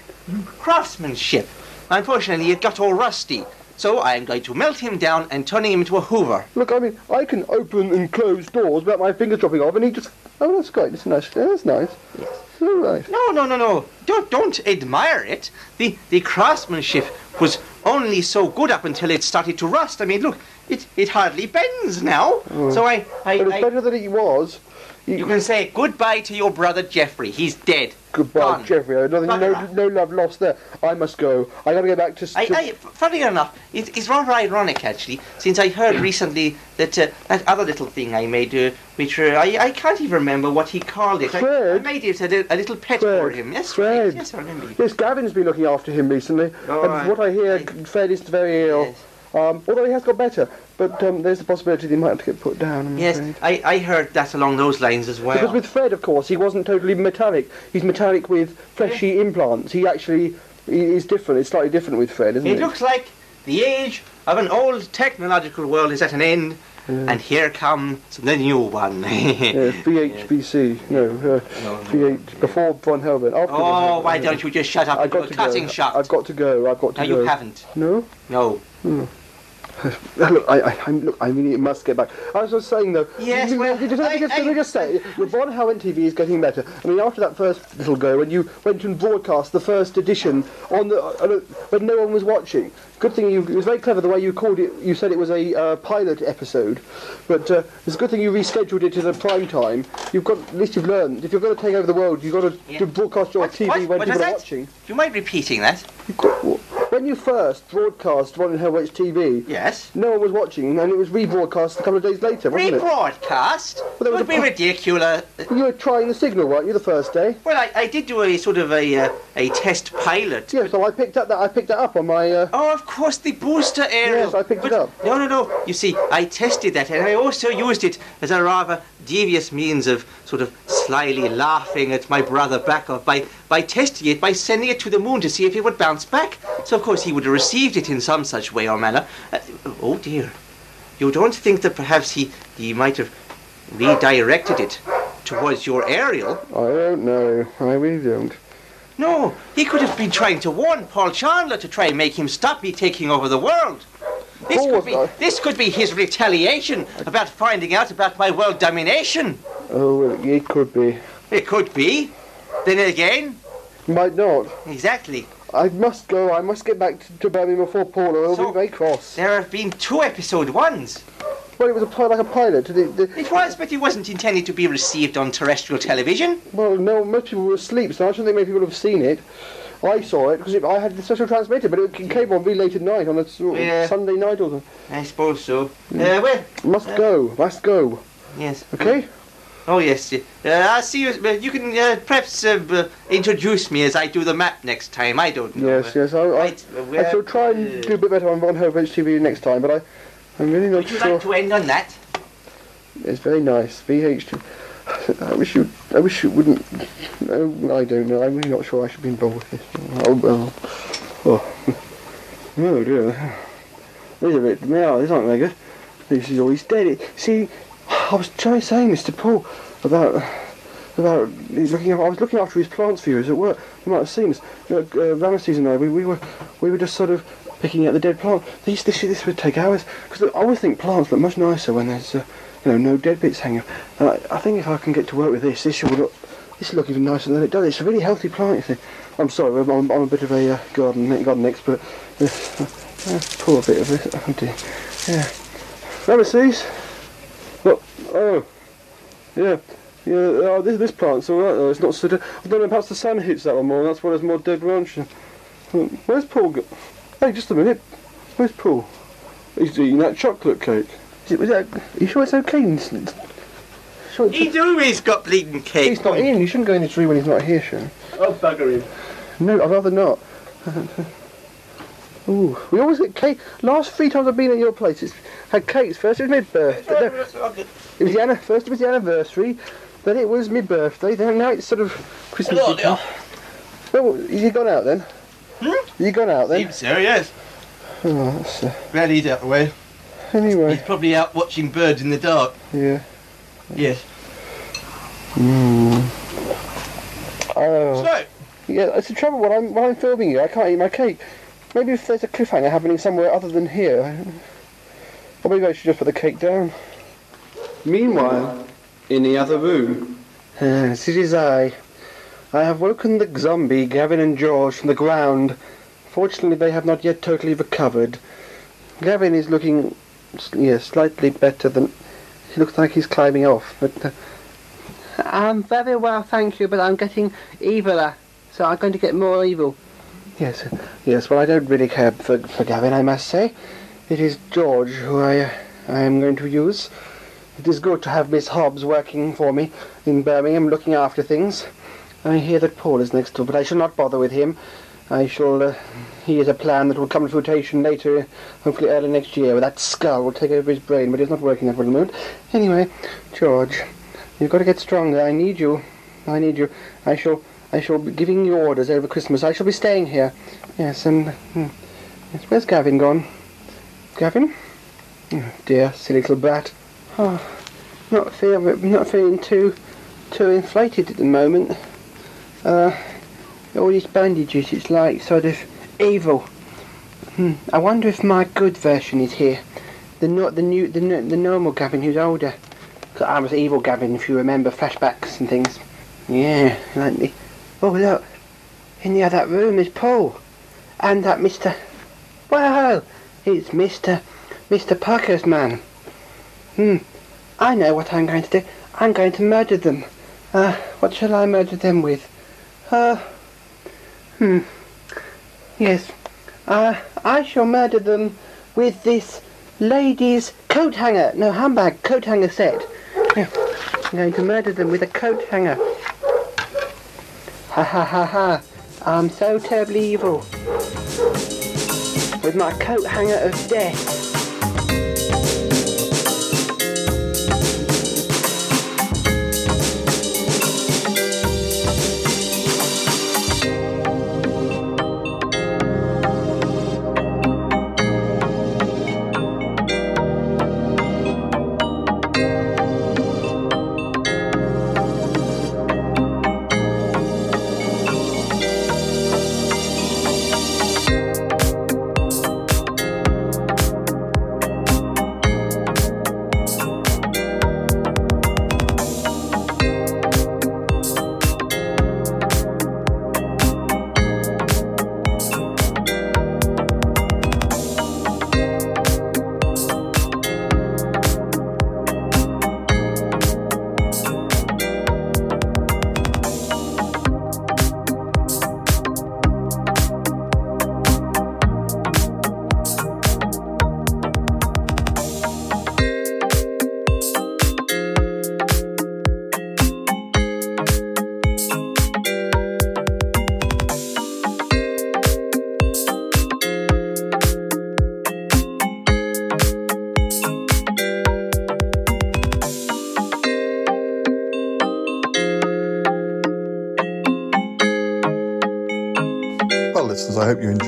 craftsmanship. Unfortunately, it got all rusty. So I am going to melt him down and turning him into a Hoover. Look, I mean, I can open and close doors without my fingers dropping off, and he just. Oh, that's great. That's nice. Yeah, that's nice. Yes. All right. No, no, no, no. Don't don't admire it. The the craftsmanship was only so good up until it started to rust. I mean, look, it it hardly bends now. So I I, But it's I better than it was. You can say goodbye to your brother Jeffrey. He's dead. Goodbye, Gone. Jeffrey. I don't no, no love lost there. I must go. I got to get back to. I, to I, funny enough, it, it's rather ironic actually, since I heard [CLEARS THROAT] recently that uh, that other little thing I made, uh, which uh, I, I can't even remember what he called it. I, I Fred. made it a, li- a little pet for him. Yes, Fred. right. Yes, I remember. Yes, Gavin's been looking after him recently, Oh, and I- what I hear, Fred is very ill. Um, although he has got better, but um, there's the possibility he might have to get put down. I'm Yes, afraid. I, I heard that along those lines as well. Because with Fred, of course, he wasn't totally metallic. He's metallic with fleshy implants. He actually is different. It's slightly different with Fred, isn't It it? looks like the age of an old technological world is at an end, and here comes the new one. [LAUGHS] Yeah, VHBC. No, uh, VH before Von Helvin. After oh, why don't you just shut up I've got to cutting go. shot? I've got to go. I've got to No, go. you haven't. No. No. Hmm. [LAUGHS] look, I, I, look, I really must get back. I was just saying though. Yes, you- well, you just, me just, let me just say, your Von Howen TV is getting better. I mean, after that first little go, when you went and broadcast the first edition on the a, when no one was watching. Good thing you. It was very clever the way you called it. You said it was a uh, pilot episode, but uh, it's a good thing you rescheduled it to the prime time. You've got at least you've learned. If you're going to take over the world, you've got to, Yeah. to broadcast your TV what? when What people are that? watching. Do you mind repeating that? When you first broadcast One in Hellwich TV, Yes. no one was watching, and it was rebroadcast a couple of days later, wasn't it? Rebroadcast? there was would a be ridiculous. You were trying the signal, weren't you, the first day? Well, I, I did do a sort of a uh, a test pilot. Yeah, so I picked up that I picked that up on my. Uh, Oh, of course, the booster aerial. Yes, I picked it up. No, no, no. You see, I tested that, and I also used it as a rather devious means of sort of slyly laughing at my brother Backoff by by testing it by sending it to the moon to see if it would bounce back. So of course he would have received it in some such way or manner. Uh, oh dear. You don't think that perhaps he, he might have redirected it towards your aerial? I don't know. I really don't. No, he could have been trying to warn Paul Chandler to try and make him stop me taking over the world. This could be this could be his retaliation about finding out about my world domination. Oh, well, it could be. It could be. Then again, Might not. exactly. I must go. I must get back to, to Birmingham before Paul, or he'll be very cross. There have been two episode ones. Well, it was a like a pilot. The, the, It was, but it wasn't intended to be received on terrestrial television. well, no, most people were asleep, so I don't think many people have seen it. I saw it because I had the special transmitter, but it came on really late at night on a sort of Yeah. Sunday night or something. I suppose so. Uh, well, Must go. Must go. yes. Okay. Oh yes. yeah. Uh, I'll see you. Uh, you can uh, perhaps uh, introduce me as I do the map next time. I don't know. Yes, yes. I, I, Right, uh, I shall try and do a bit better on, on Home HTV next time, but I, I'm really not Would you sure. like to end on that? It's very nice. VH2. I wish you. I wish you wouldn't. No, I don't know. I'm really not sure I should be involved with this. Oh well. Oh. Oh dear. This is a bit. No, this aren't very good. This is always dead. See, I was trying saying this to Paul about about he's looking. I was looking after his plants for you at work. You might have seen us. Uh, Ramesses and I. We, we were we were just sort of picking out the dead plant. These this this would take hours because I always think plants look much nicer when there's. Uh, you know, no dead bits hanging. And I, I think if I can get to work with this, this will look, this will look even nicer than it does. It's a really healthy plant, you. I'm sorry, I'm, I'm a bit of a uh, garden garden expert. [LAUGHS] Uh, uh, pour a bit of it. Oh dear. Yeah. Ramesses. Look. Oh. Yeah. Yeah. Oh, this this plant's all right though. It's not so. Dead. I don't know. Perhaps the sun hits that one more. That's why there's more dead branches. Where's Paul? Go- hey, just a minute. Where's Paul? He's eating that chocolate cake. Is it, was that, are you sure it's okay? It's- it's- Sure it's He do. He's got bleeding cake. He's not in. You shouldn't go in his room when he's not here, Sharon. Oh bugger him. No, I'd rather not. [LAUGHS] Ooh, we always get cake. Last three times I've been at your place, it's had cakes. First it was my birthday. No, it was the first it was the anniversary. Then it was my birthday. Then now it's sort of Christmas. Hello, time. Well, is he gone out then? Hmm? You gone out then? Seems so, yes. Oh, that's, uh, Glad he's out the way. anyway, He's probably out watching birds in the dark. yeah. Yes. Mm. Oh. So, Yeah, it's the trouble when I'm when I'm filming you, I can't eat my cake. Maybe if there's a cliffhanger happening somewhere other than here, I- or maybe I should just put the cake down. Meanwhile, in the other room, yes, it is I. I have woken the zombie Gavin and George from the ground. Fortunately, they have not yet totally recovered. Gavin is looking, yes, slightly better than. He looks like he's climbing off, but. Uh, I'm very well, thank you, but I'm getting eviler, so I'm going to get more evil. Yes, yes. Well, I don't really care for, for Gavin, I must say. It is George who I uh, I am going to use. It is good to have Miss Hobbs working for me in Birmingham, looking after things. I hear that Paul is next door, but I shall not bother with him. I shall. Uh, he has a plan that will come to fruition later, hopefully early next year, where that skull will take over his brain, but he's not working that for the moment. Anyway, George, you've got to get stronger. I need you. I need you. I shall. I shall be giving you orders over Christmas. I shall be staying here. Yes, and hmm, yes, where's Gavin gone? Gavin? Oh, dear, silly little brat. Oh, not feeling, not feeling too, too inflated at the moment. Uh, all these bandages, it's like sort of evil. Hmm. I wonder if my good version is here. The no, the new, the the normal Gavin who's older. I was evil Gavin, if you remember flashbacks and things. Yeah, like the, oh look, in the other room is Paul, and that Mister. Well, it's Mister, Mister Parker's man. Hmm. I know what I'm going to do. I'm going to murder them. Uh, what shall I murder them with? Uh, hmm. Yes. Uh, I shall murder them with this lady's coat hanger. No, handbag, coat hanger set. Yeah. I'm going to murder them with a coat hanger. Ha ha ha ha. I'm so terribly evil. With my coat hanger of death.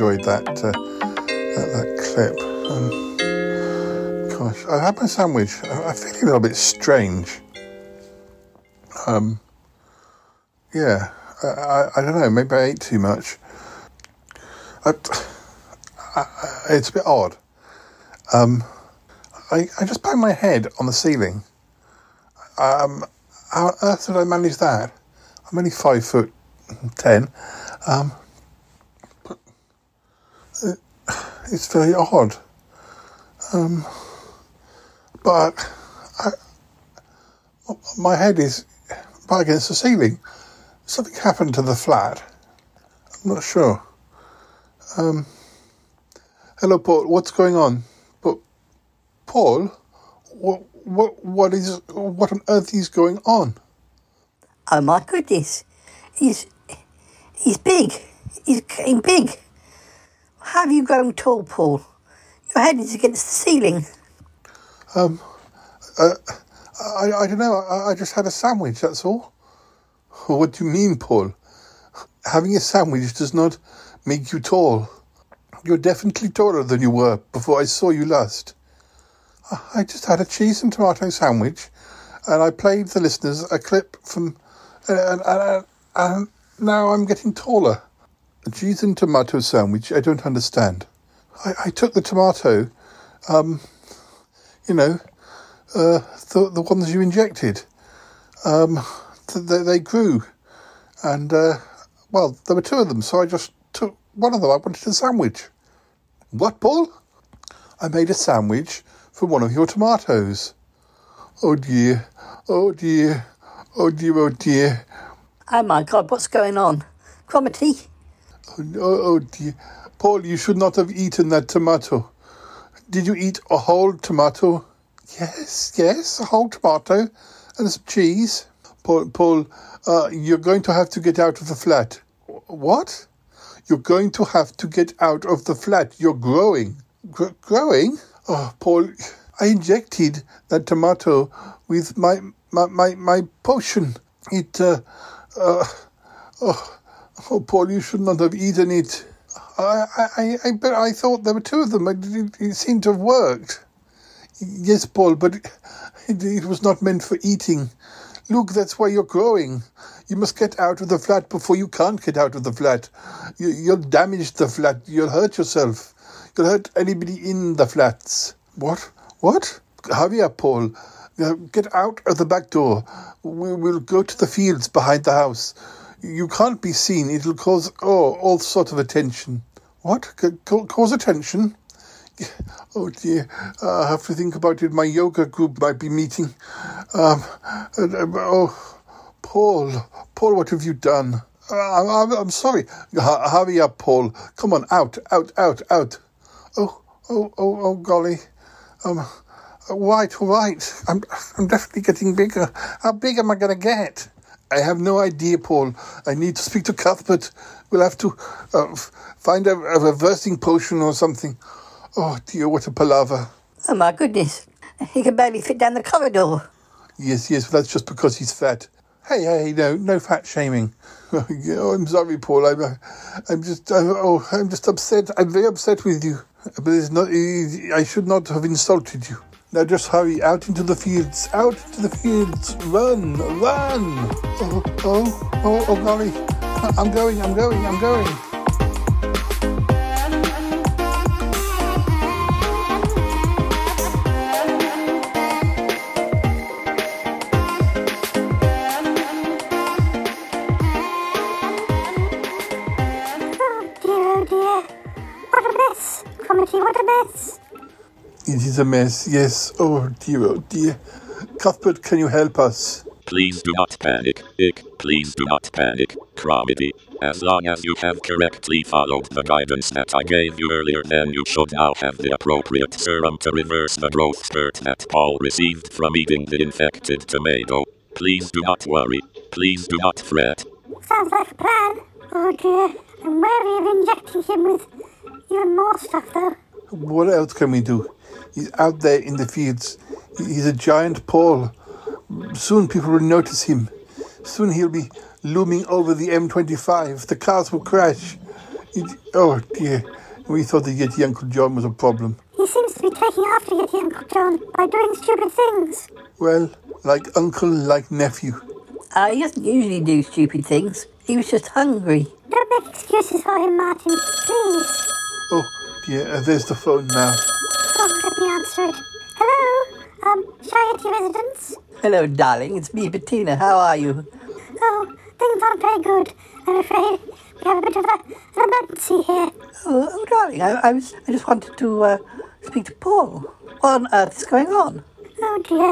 Enjoyed that uh, that, that clip. Um, gosh, I had my sandwich. I, I feel a little bit strange. Um, yeah, I, I, I don't know. Maybe I ate too much. I, it's a bit odd. Um, I, I just banged my head on the ceiling. Um, how on earth did I manage that? I'm only five foot ten. Um, but it, it's very odd. Um, but I, my head is right against the ceiling. Something happened to the flat. I'm not sure. Um, hello, Paul. What's going on? But Paul, what, what, what is, what on earth is going on? Oh my goodness. He's he's big. He's getting big. Have you grown tall, Paul? Your head is against the ceiling. Um, uh, I, I don't know. I, I just had a sandwich. That's all. What do you mean, Paul? Having a sandwich does not make you tall. You're definitely taller than you were before I saw you last. I just had a cheese and tomato sandwich, and I played the listeners a clip from, and, and, and now I'm getting taller. Cheese and tomato sandwich. I don't understand. I, I took the tomato, um, you know, uh, the the ones you injected. Um, th- they, they grew, and uh, well, there were two of them, so I just took one of them. I wanted a sandwich. What, Paul? I made a sandwich from one of your tomatoes. Oh dear, oh dear, oh dear, oh dear. Oh my God, what's going on? Cromitty? Oh, oh dear. Paul, you should not have eaten that tomato. Did you eat a whole tomato? Yes, yes, a whole tomato and some cheese. Paul, Paul, uh, you're going to have to get out of the flat. What? You're going to have to get out of the flat. You're growing. Gr- growing? Oh, Paul, I injected that tomato with my my my, my potion. It, uh, uh, oh, oh, Paul, you should not have eaten it. I, I, I, but I thought there were two of them. It, it, seemed to have worked. Yes, Paul, but it, it was not meant for eating. Look, that's why you're growing. You must get out of the flat before you can't get out of the flat. You, you'll damage the flat. You'll hurt yourself. You'll hurt anybody in the flats. What? What? Javier, Paul. Uh, Get out of the back door. We will go to the fields behind the house. You can't be seen. It'll cause oh all sort of attention. What? C- cause attention? [LAUGHS] Oh dear, uh, I have to think about it. My yoga group might be meeting. Um, uh, uh, oh, Paul, Paul, what have you done? Uh, I'm, I'm, sorry. H- hurry up, Paul. Come on, out, out, out, out. Oh, oh, oh, oh, golly. Um, right, right. I'm, I'm definitely getting bigger. How big am I going to get? I have no idea, Paul. I need to speak to Cuthbert. We'll have to uh, find a, a reversing potion or something. Oh dear, what a palaver. Oh my goodness. He can barely fit down the corridor. Yes, yes, but that's just because he's fat. Hey, hey, no, no fat shaming. [LAUGHS] oh, I'm sorry, Paul. I'm, uh, I'm just, oh, I'm just upset. I'm very upset with you. But it's not. I should not have insulted you. Now just hurry out into the fields. Out into the fields. Run, run. Oh, oh, oh, oh, golly. I'm going. I'm going. I'm going. It is a mess. Yes. Oh dear. Oh dear. Cuthbert, can you help us? Please do not panic, Ick. Please do not panic, Cromitty. As long as you have correctly followed the guidance that I gave you earlier, then you should now have the appropriate serum to reverse the growth spurt that Paul received from eating the infected tomato. Please do not worry. Please do not fret. Sounds like a plan. Oh dear. I'm wary of injecting him with even more stuff though. What else can we do? He's out there in the fields. He's a giant Paul. Soon people will notice him. Soon he'll be looming over the M25. The cars will crash. It- oh dear. We thought the Yeti Uncle John was a problem. He seems to be taking after Yeti Uncle John by doing stupid things. Well, like uncle, like nephew. Uh, he doesn't usually do stupid things. He was just hungry. Don't make excuses for him, Martin. Please. Oh dear, uh, there's the phone now. [LAUGHS] Oh, let me answer it. Hello? Um, Shy Yeti residence? Hello, darling. It's me, Bettina. How are you? Oh, things aren't very good, I'm afraid. We have a bit of a, an emergency here. Oh, oh darling. I, I was. I just wanted to uh, speak to Paul. What on earth is going on? Oh dear.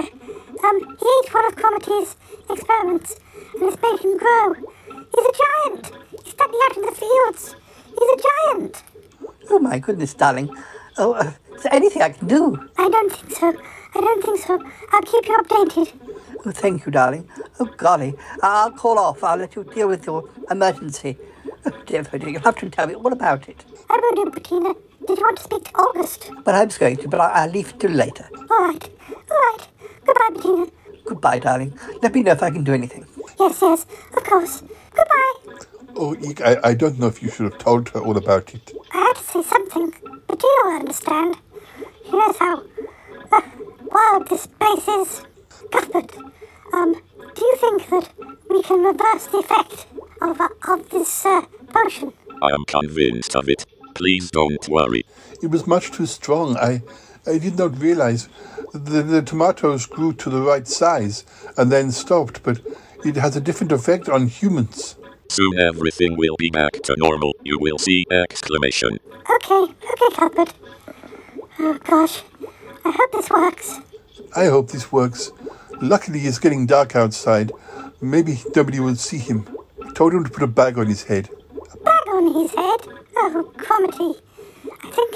Um, he ate one of Cromitty's experiments, and it's made him grow. He's a giant. He's standing out in the fields. He's a giant. Oh my goodness, darling. Oh, uh, is there anything I can do? I don't think so. I don't think so. I'll keep you updated. Oh, thank you, darling. Oh, golly. I'll call off. I'll let you deal with your emergency. Oh, dear, oh, dear. You'll have to tell me all about it. I will do, Bettina. Did you want to speak to August? But I was going to, but I'll leave it till later. All right. All right. Goodbye, Bettina. Goodbye, darling. Let me know if I can do anything. Yes, yes. Of course. Goodbye. Oh, I, I don't know if you should have told her all about it. I had to say something. Bettina will understand. She knows how uh, wild this place is. Cuthbert, um, do you think that we can reverse the effect of, uh, of this uh, potion? I am convinced of it. Please don't worry. It was much too strong. I, I did not realize the, the tomatoes grew to the right size and then stopped, but it has a different effect on humans. Soon everything will be back to normal. You will see exclamation. Okay, okay, Cuthbert. Oh, gosh. I hope this works. I hope this works. Luckily, it's getting dark outside. Maybe nobody will see him. I told him to put a bag on his head. Bag on his head? Oh, Cromitty. I think,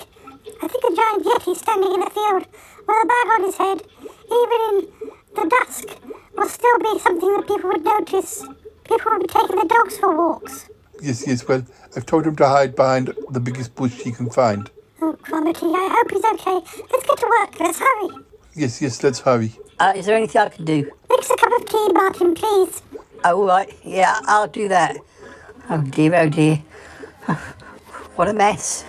I think a giant yeti standing in a field with a bag on his head, even in the dusk, will still be something that people would notice. People would be taking their dogs for walks. Yes, yes, well, I've told him to hide behind the biggest bush he can find. Oh, Cromitty, I hope he's okay. Let's get to work. Let's hurry. Yes, yes, let's hurry. Uh, is there anything I can do? Mix a cup of tea, Martin, please. Oh, right. Yeah, I'll do that. Oh, dear, oh, dear. [LAUGHS] What a mess.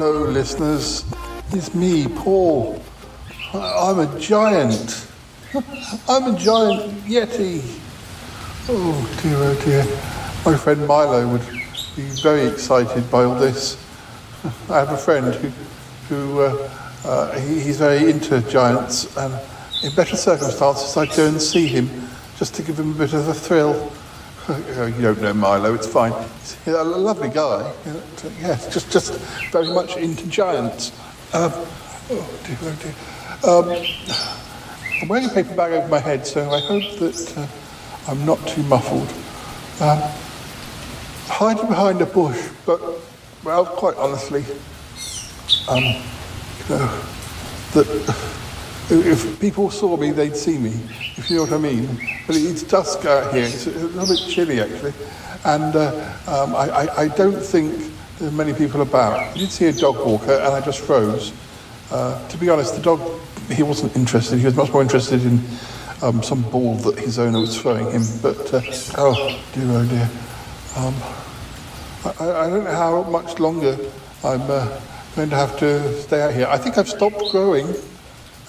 Hello, listeners. It's me, Paul. I'm a giant. I'm a giant yeti. Oh dear, oh dear. My friend Milo would be very excited by all this. I have a friend who, who uh, uh, he, he's very into giants, and in better circumstances, I'd go and see him just to give him a bit of a thrill. Oh, You don't know Milo, it's fine. He's a lovely guy. Yes, just just very much into giants. Um, oh dear, oh dear. Um, I'm wearing a paper bag over my head, so I hope that uh, I'm not too muffled. Um, hiding behind a bush, but, well, quite honestly, um, that if people saw me, they'd see me, if you know what I mean. But it's dusk out here, it's a little bit chilly actually, and uh, um, I, I, I don't think there are many people about. I did see a dog walker, and I just froze. Uh, to be honest, the dog, he wasn't interested. He was much more interested in um, some ball that his owner was throwing him. But, uh, oh dear, oh dear. Um, I, I don't know how much longer I'm uh, going to have to stay out here. I think I've stopped growing.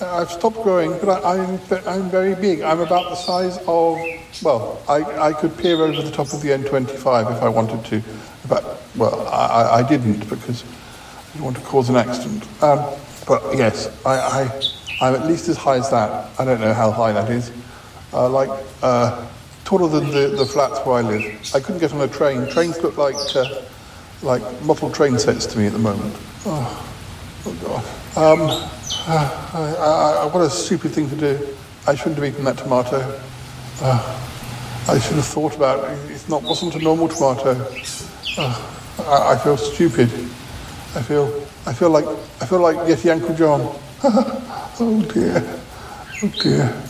Uh, I've stopped growing, but I, I'm, I'm very big. I'm about the size of, well, I, I could peer over the top of the M25 if I wanted to. But, well, I, I- I didn't because I didn't want to cause an accident. Um, but yes, I, I, I'm at least as high as that. I don't know how high that is. Uh, like, uh, taller than the, the flats where I live. I couldn't get on a train. Trains look like, uh, like model train sets to me at the moment. Oh, oh God. Um, I, I, I, what a stupid thing to do. I shouldn't have eaten that tomato. Uh, I should have thought about it. It not wasn't a normal tomato. Uh, I, I feel stupid. I feel I feel like I feel like Yeti Uncle John. [LAUGHS] oh dear. Oh dear.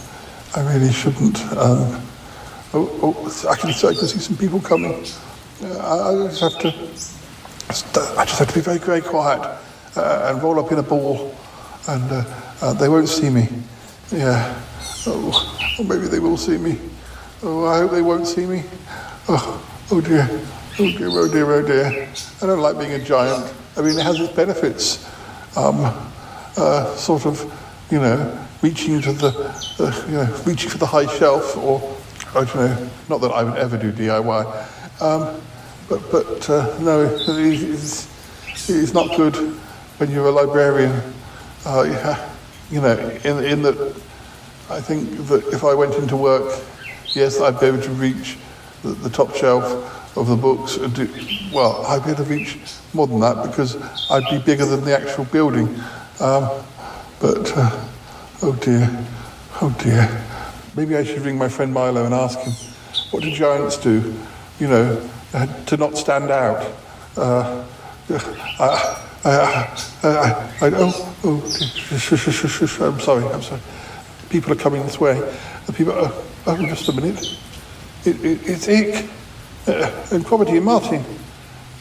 I really shouldn't. Um, oh, oh, I can, I can see some people coming. Uh, I, I just have to. I just have to be very, very quiet uh, and roll up in a ball, and uh, uh, they won't see me. Yeah. Oh, or maybe they will see me. Oh, I hope they won't see me. Oh, oh dear. Oh dear, oh dear, oh dear. I don't like being a giant. I mean, it has its benefits. Um, uh, sort of, you know, reaching to the, uh, you know, reaching for the high shelf, or I don't know. Not that I would ever do DIY, um, but but uh, no, it's, it's not good when you're a librarian. Uh, you know, in in that, I think that if I went into work, yes, I'd be able to reach the, the top shelf of the books. do- Well, I'd be able to reach more than that because I'd be bigger than the actual building. Um, but, uh, oh dear, oh dear. Maybe I should ring my friend Milo and ask him, what do giants do, you know, uh, to not stand out? Uh, [LAUGHS] I, I, I, I, I, oh, oh, shush, shush, shush, shush, I'm sorry, I'm sorry. People are coming this way. The people, oh, oh just a minute. It, it, it's Ick. Uh, and Cromitty and Martin.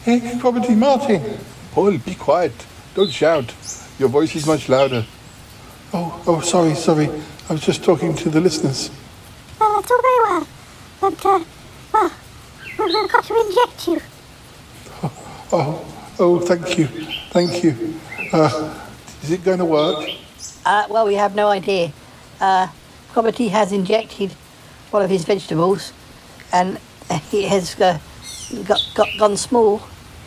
Ick, Cromitty, Martin. Paul, be quiet. Don't shout. Your voice is much louder. Oh, oh, sorry, sorry. I was just talking to the listeners. Well, that's all very well. But, uh, well, we've got to inject you. Oh, oh, thank you, thank you. Uh, is it going to work? Uh, well, we have no idea. Uh, Cromitty has injected one of his vegetables, and it has uh, got, got gone small.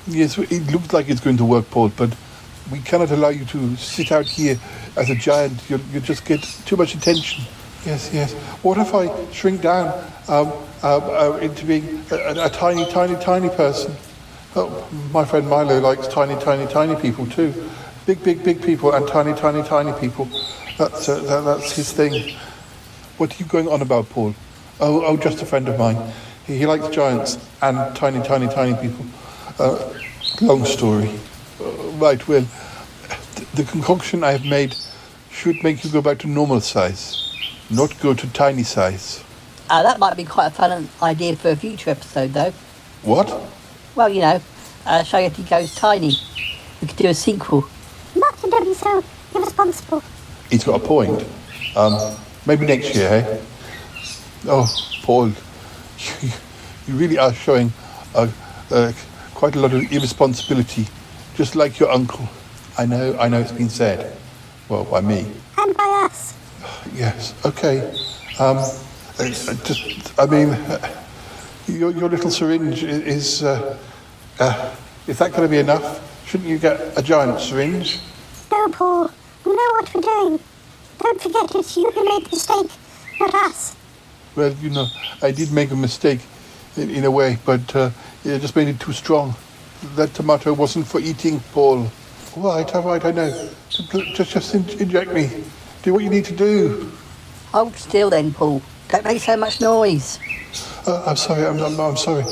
Yes, it looks like it's going to work, Paul, but we cannot allow you to sit out here as a giant. You, you just get too much attention. Yes, yes. What if I shrink down um, uh, uh, into being a, a, a tiny, tiny, tiny person? Oh, my friend Milo likes tiny, tiny, tiny people too. Big, big, big people and tiny, tiny, tiny people. That's, uh, that, that's his thing. What are you going on about, Paul? Oh, oh, just a friend of mine. He, he likes giants and tiny, tiny, tiny people. Uh, long story. Uh, right, well, th- the concoction I have made should make you go back to normal size, not go to tiny size. Uh, that might be quite a fun idea for a future episode, though. What? Well, you know, uh, Shaggy Goes Tiny. We could do a sequel. Martin, don't be so irresponsible. He's got a point. Um, maybe next year, eh? Oh, Paul, you, [LAUGHS] you really are showing uh, uh, quite a lot of irresponsibility, just like your uncle. I know, I know it's been said. Well, by me. And by us. Yes, okay. Um, just, I mean, uh, [LAUGHS] your, your little syringe is, uh, uh, is that going to be enough? Shouldn't you get a giant syringe? No, Paul. We know what we're doing. Don't forget it's you who made the mistake, not us. Well, you know, I did make a mistake in, in a way, but uh, it just made it too strong. That tomato wasn't for eating, Paul. All right, all right, I know. Just, just in- inject me. Do what you need to do. Hold still then, Paul. Don't make so much noise. Uh, I'm sorry, I'm, I'm, I'm sorry.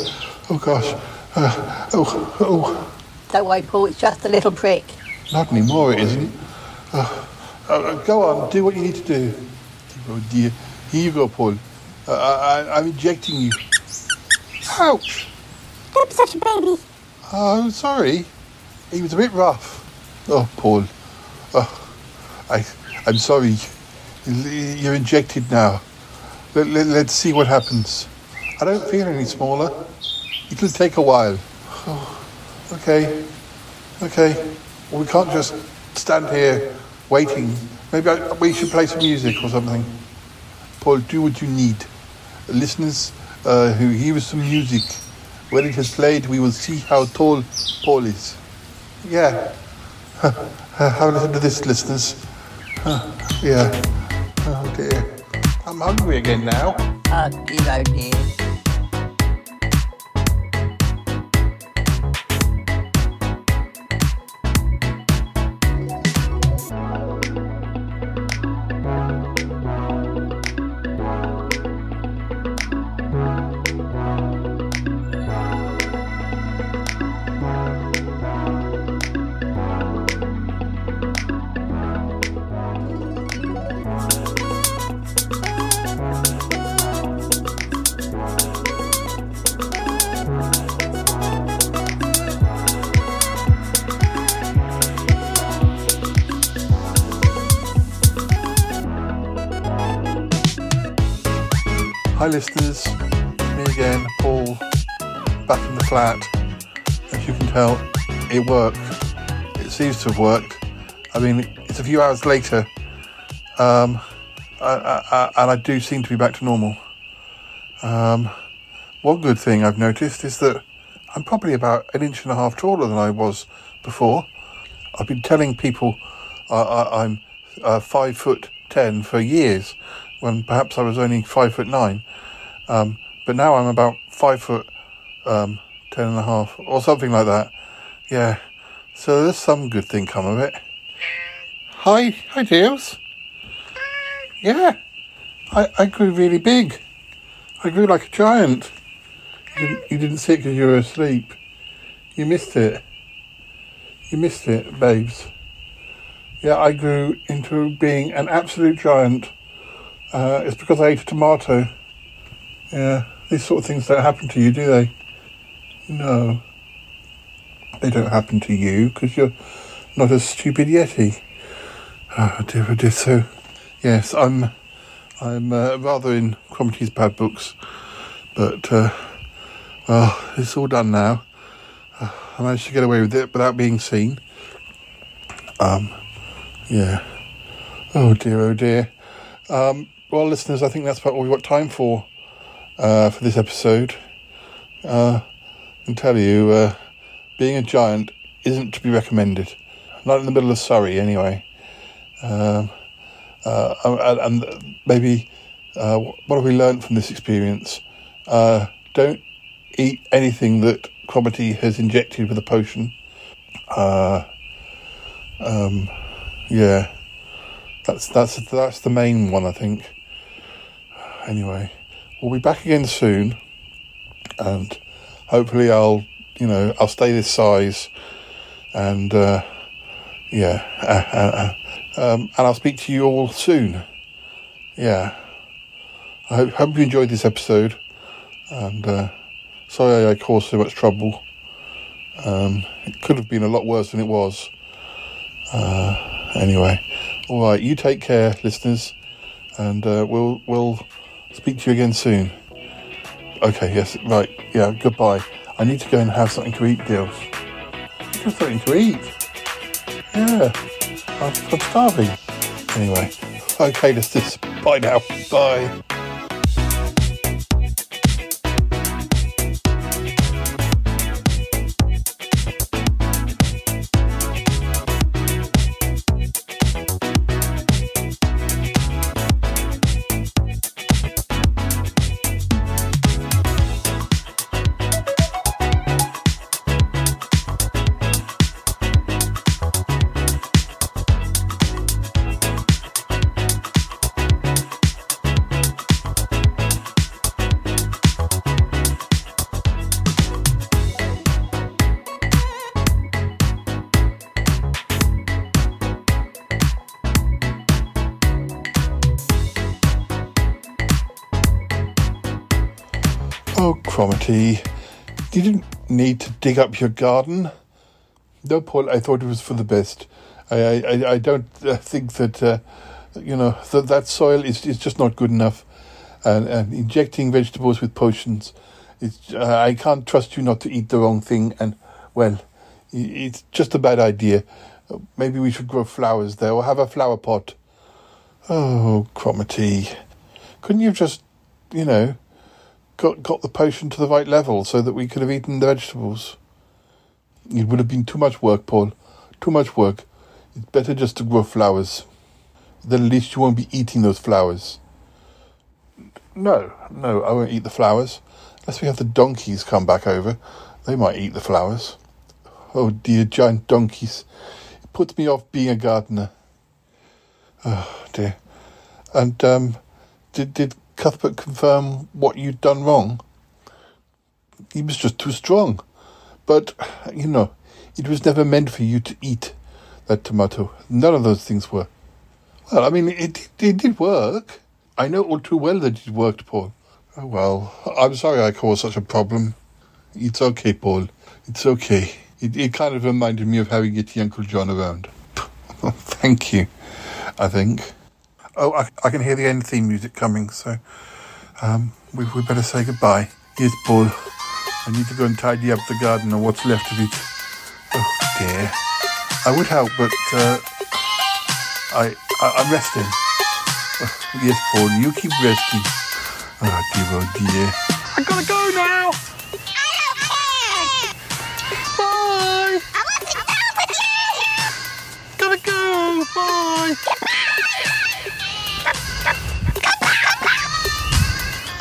Oh, gosh. Uh, oh, oh, Don't worry, Paul, it's just a little prick. not anymore, it isn't. Uh, uh, go on, do what you need to do. Oh, dear. Here you go, Paul. Uh, I, I- I'm injecting you. Ouch! Don't be such a baby. Oh, sorry. He was a bit rough. Oh, Paul. Oh, I, I'm sorry. You're injected now. Let, let, let's see what happens. I don't feel any smaller. It'll take a while. Oh, [SIGHS] okay. Okay. Well, we can't just stand here waiting. Maybe I, we should play some music or something. Paul, do what you need. Listeners uh, who hear some music. When it is played, we will see how tall Paul is. Yeah. [LAUGHS] Have a listen to this, listeners. [SIGHS] Yeah. Oh dear. I'm hungry again now. Oh, oh dear. Flat. As you can tell, it worked. It seems to have worked. I mean, it's a few hours later, um, I, I, I, and I do seem to be back to normal. Um, one good thing I've noticed is that I'm probably about an inch and a half taller than I was before. I've been telling people uh, I, I'm uh, five foot ten for years, when perhaps I was only five foot nine. Um, but now I'm about five foot um, ten and a half, or something like that. Yeah. So there's some good thing come of it. Hi, hi, Dales. Yeah, I, I grew really big. I grew like a giant. You didn't, you didn't see it because you were asleep. You missed it. You missed it, babes. Yeah, I grew into being an absolute giant. Uh, it's because I ate a tomato. Yeah, these sort of things don't happen to you, do they? No. They don't happen to you because you're not a stupid yeti. Oh dear, oh dear. So, yes, I'm, I'm uh, rather in Cromitty's bad books, but uh, well, it's all done now. Uh, I managed to get away with it without being seen. Um, yeah. Oh dear, oh dear. Um, well, listeners, I think that's about all we've got time for uh, for this episode. Uh, can tell you, uh, being a giant isn't to be recommended. Not in the middle of Surrey, anyway. Um, uh, and, and maybe uh, what have we learned from this experience? Uh, don't eat anything that Cromitty has injected with a potion. Uh, um, yeah, that's that's that's the main one, I think. Anyway, we'll be back again soon, and hopefully, I'll you know I'll stay this size, and uh, yeah, uh, uh, uh, um, and I'll speak to you all soon. Yeah, I hope, hope you enjoyed this episode, and uh, sorry I caused so much trouble. Um, it could have been a lot worse than it was. Uh, anyway, all right. You take care, listeners, and we'll we'll speak to you again soon. Okay. Yes. Right. Yeah. Goodbye. I need to go and have something to eat, Deals. Have something to eat. Yeah. I'm, starving. Anyway. Okay, listeners. Bye now. Bye. You didn't need to dig up your garden. No, Paul, I thought it was for the best. I, I, I don't uh, think that, uh, you know, that that soil is, is just not good enough. And, and injecting vegetables with potions, it's, uh, I can't trust you not to eat the wrong thing. And, well, it's just a bad idea. Maybe we should grow flowers there or have a flower pot. Oh, Cromitty, couldn't you just, you know, got got the potion to the right level so that we could have eaten the vegetables. It would have been too much work, Paul. Too much work. It's better just to grow flowers. Then at least you won't be eating those flowers. No, no, I won't eat the flowers. Unless we have the donkeys come back over. They might eat the flowers. Oh dear, giant donkeys. It puts me off being a gardener. Oh dear. And um did did Cuthbert confirm what you'd done wrong? He was just too strong. But, you know, it was never meant for you to eat that tomato. None of those things were. Well, I mean, it, it did work. I know all too well that it worked, Paul. Oh, well, I'm sorry I caused such a problem. It's okay, Paul. It's okay. It, it kind of reminded me of having Yeti Uncle John around. [LAUGHS] Thank you, I think. Oh, I, I can hear the end theme music coming, so um, we, we better say goodbye. Yes, Paul. I need to go and tidy up the garden or what's left of it. Oh dear. I would help, but uh, I, I I'm resting. Oh, yes, Paul. You keep resting. Oh dear, oh dear. I gotta go now. Bye. I want to go with you. Gotta go. Bye.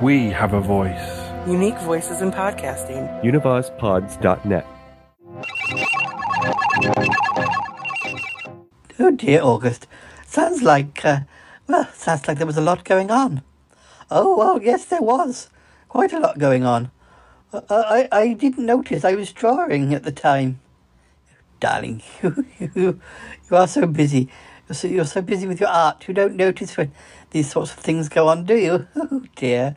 We have a voice. Unique voices in podcasting. UnivazPods.net. Oh dear, August. Sounds like, uh, well, sounds like there was a lot going on. Oh, well, yes, there was. Quite a lot going on. Uh, I, I didn't notice I was drawing at the time. Darling, [LAUGHS] you, you, you are so busy. You're so, you're so busy with your art, you don't notice when these sorts of things go on, do you? [LAUGHS] Oh, dear.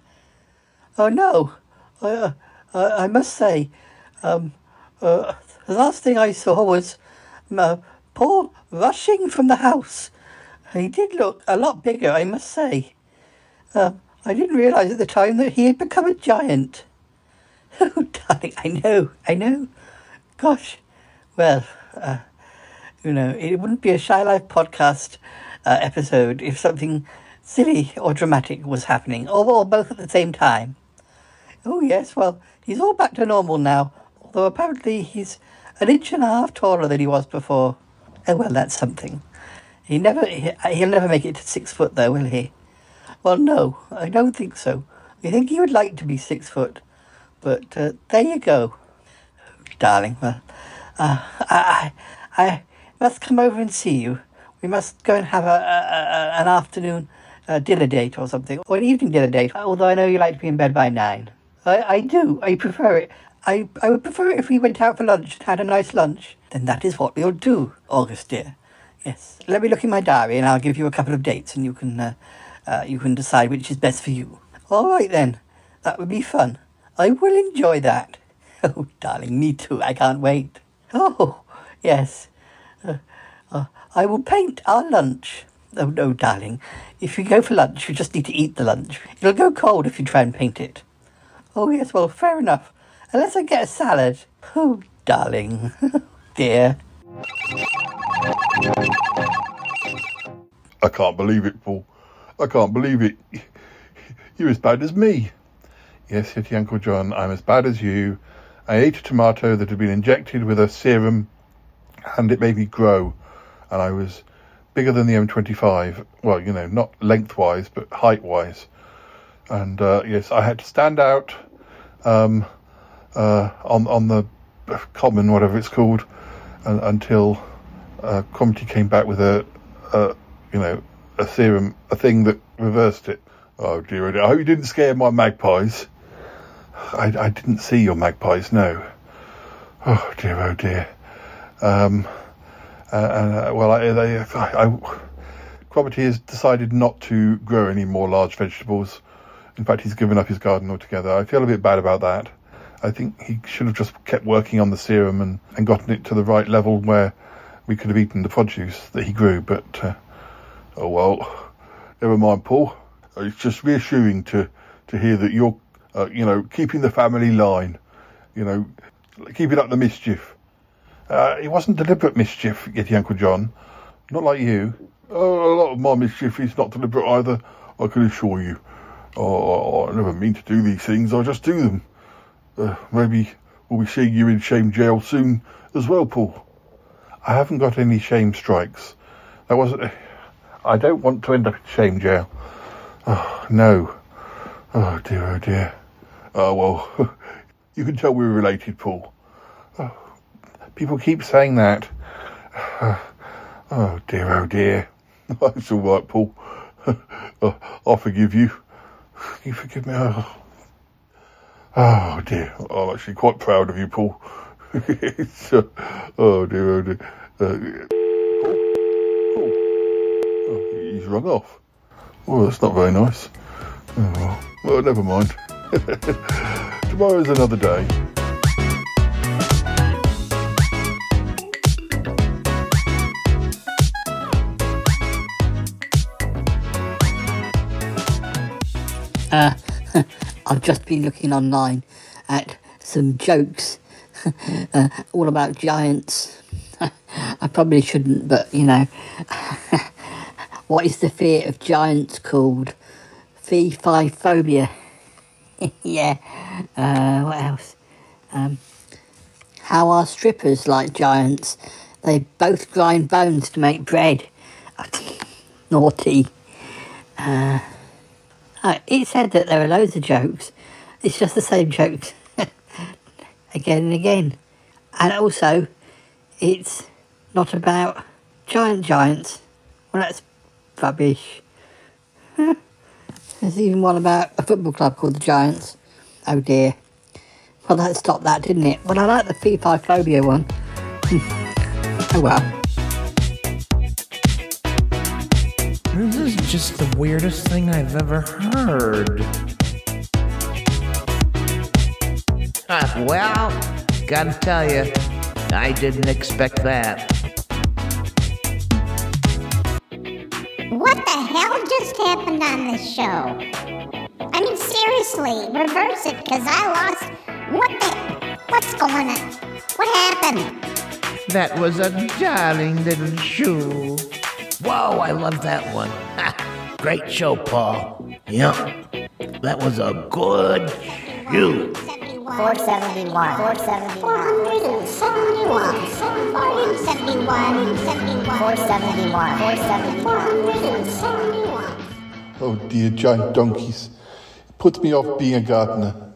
Oh, no. I, uh, I, must say, um, uh, the last thing I saw was uh, Paul rushing from the house. He did look a lot bigger, I must say. Uh, I didn't realise at the time that he had become a giant. [LAUGHS] Oh, darling, I know, I know. Gosh, well, uh, you know, it wouldn't be a Shy Life podcast uh, episode if something silly or dramatic was happening, or, or both at the same time. Oh, yes, well, he's all back to normal now, although apparently he's an inch and a half taller than he was before. Oh, well, that's something. He never, he, he'll never make it to six foot, though, will he? Well, no, I don't think so. I think he would like to be six foot, but uh, there you go, darling. Well, uh, I, I, I must come over and see you. We must go and have a, a, a an afternoon uh, dinner date or something, or an evening dinner date. Although I know you like to be in bed by nine. I, I do. I prefer it. I, I would prefer it if we went out for lunch and had a nice lunch. Then that is what we'll do, August dear. Yes. Let me look in my diary and I'll give you a couple of dates and you can uh, uh, you can decide which is best for you. All right then. That would be fun. I will enjoy that. [LAUGHS] Oh, darling, me too. I can't wait. Oh, yes. Uh, uh, I will paint our lunch. Oh, no, darling. If you go for lunch, you just need to eat the lunch. It'll go cold if you try and paint it. Oh, yes, well, fair enough. Unless I get a salad. Oh, darling. [LAUGHS] Dear. I can't believe it, Paul. I can't believe it. You're as bad as me. Yes, Yeti Uncle John, I'm as bad as you. I ate a tomato that had been injected with a serum and it made me grow. And I was bigger than the M25. Well, you know, not lengthwise, but height-wise. And uh, yes, I had to stand out um, uh, on on the common, whatever it's called, uh, until uh, Cromitty came back with a, a, you know, a serum, a thing that reversed it. Oh dear, oh. I hope you didn't scare my magpies. I, I didn't see your magpies, no. Oh dear, oh dear. Um, uh, and uh, well, I, they, I, I, has decided not to grow any more large vegetables. In fact, he's given up his garden altogether. I feel a bit bad about that. I think he should have just kept working on the serum and, and gotten it to the right level where we could have eaten the produce that he grew. But, uh, oh well, never mind, Paul. It's just reassuring to, to hear that you're, uh, you know, keeping the family line, you know, keeping up the mischief. Uh, it wasn't deliberate mischief, Yeti Uncle John. Not like you. Oh, a lot of my mischief is not deliberate either, I can assure you. Oh, I never mean to do these things, I just do them. Uh, maybe we'll be seeing you in shame jail soon as well, Paul. I haven't got any shame strikes. That wasn't. I don't want to end up in shame jail. Oh, no. Oh, dear, oh, dear. Oh, well, [LAUGHS] you can tell we're related, Paul. Oh, people keep saying that. [SIGHS] Oh, dear, oh, dear. [LAUGHS] It's all right, Paul. [LAUGHS] I'll forgive you. You forgive me. Oh, Oh dear, I'm actually quite proud of you, Paul. [LAUGHS] uh, oh dear, oh dear. Uh, Paul, Paul. Oh, he's rung off. Well, that's not very nice. Oh, well, well never mind. [LAUGHS] Tomorrow's another day. Uh, [LAUGHS] I've just been looking online at some jokes [LAUGHS] uh, all about giants. [LAUGHS] I probably shouldn't, but you know. what is the fear of giants called? Fee fi phobia. yeah. Uh, what else? Um, how are strippers like giants? They both grind bones to make bread. Naughty. Uh, uh, it said that there are loads of jokes. It's just the same jokes [LAUGHS] again and again. And also, it's not about giant giants. Well, that's rubbish. [LAUGHS] There's even one about a football club called the Giants. Oh dear. Well, that stopped that, didn't it? But I like the FIFA phobia one. [LAUGHS] oh well. This is just the weirdest thing I've ever heard. Ah, well, gotta tell you, I didn't expect that. What the hell just happened on this show? I mean, seriously, reverse it, because I lost. What the. What's going on? What happened? That was a darling little shoe. Whoa, I love that one. Great show, Paul. Yep, that was a good shoe. 471. 471. 471. 471. 471. 471. Oh dear, giant donkeys. Puts me off being a gardener.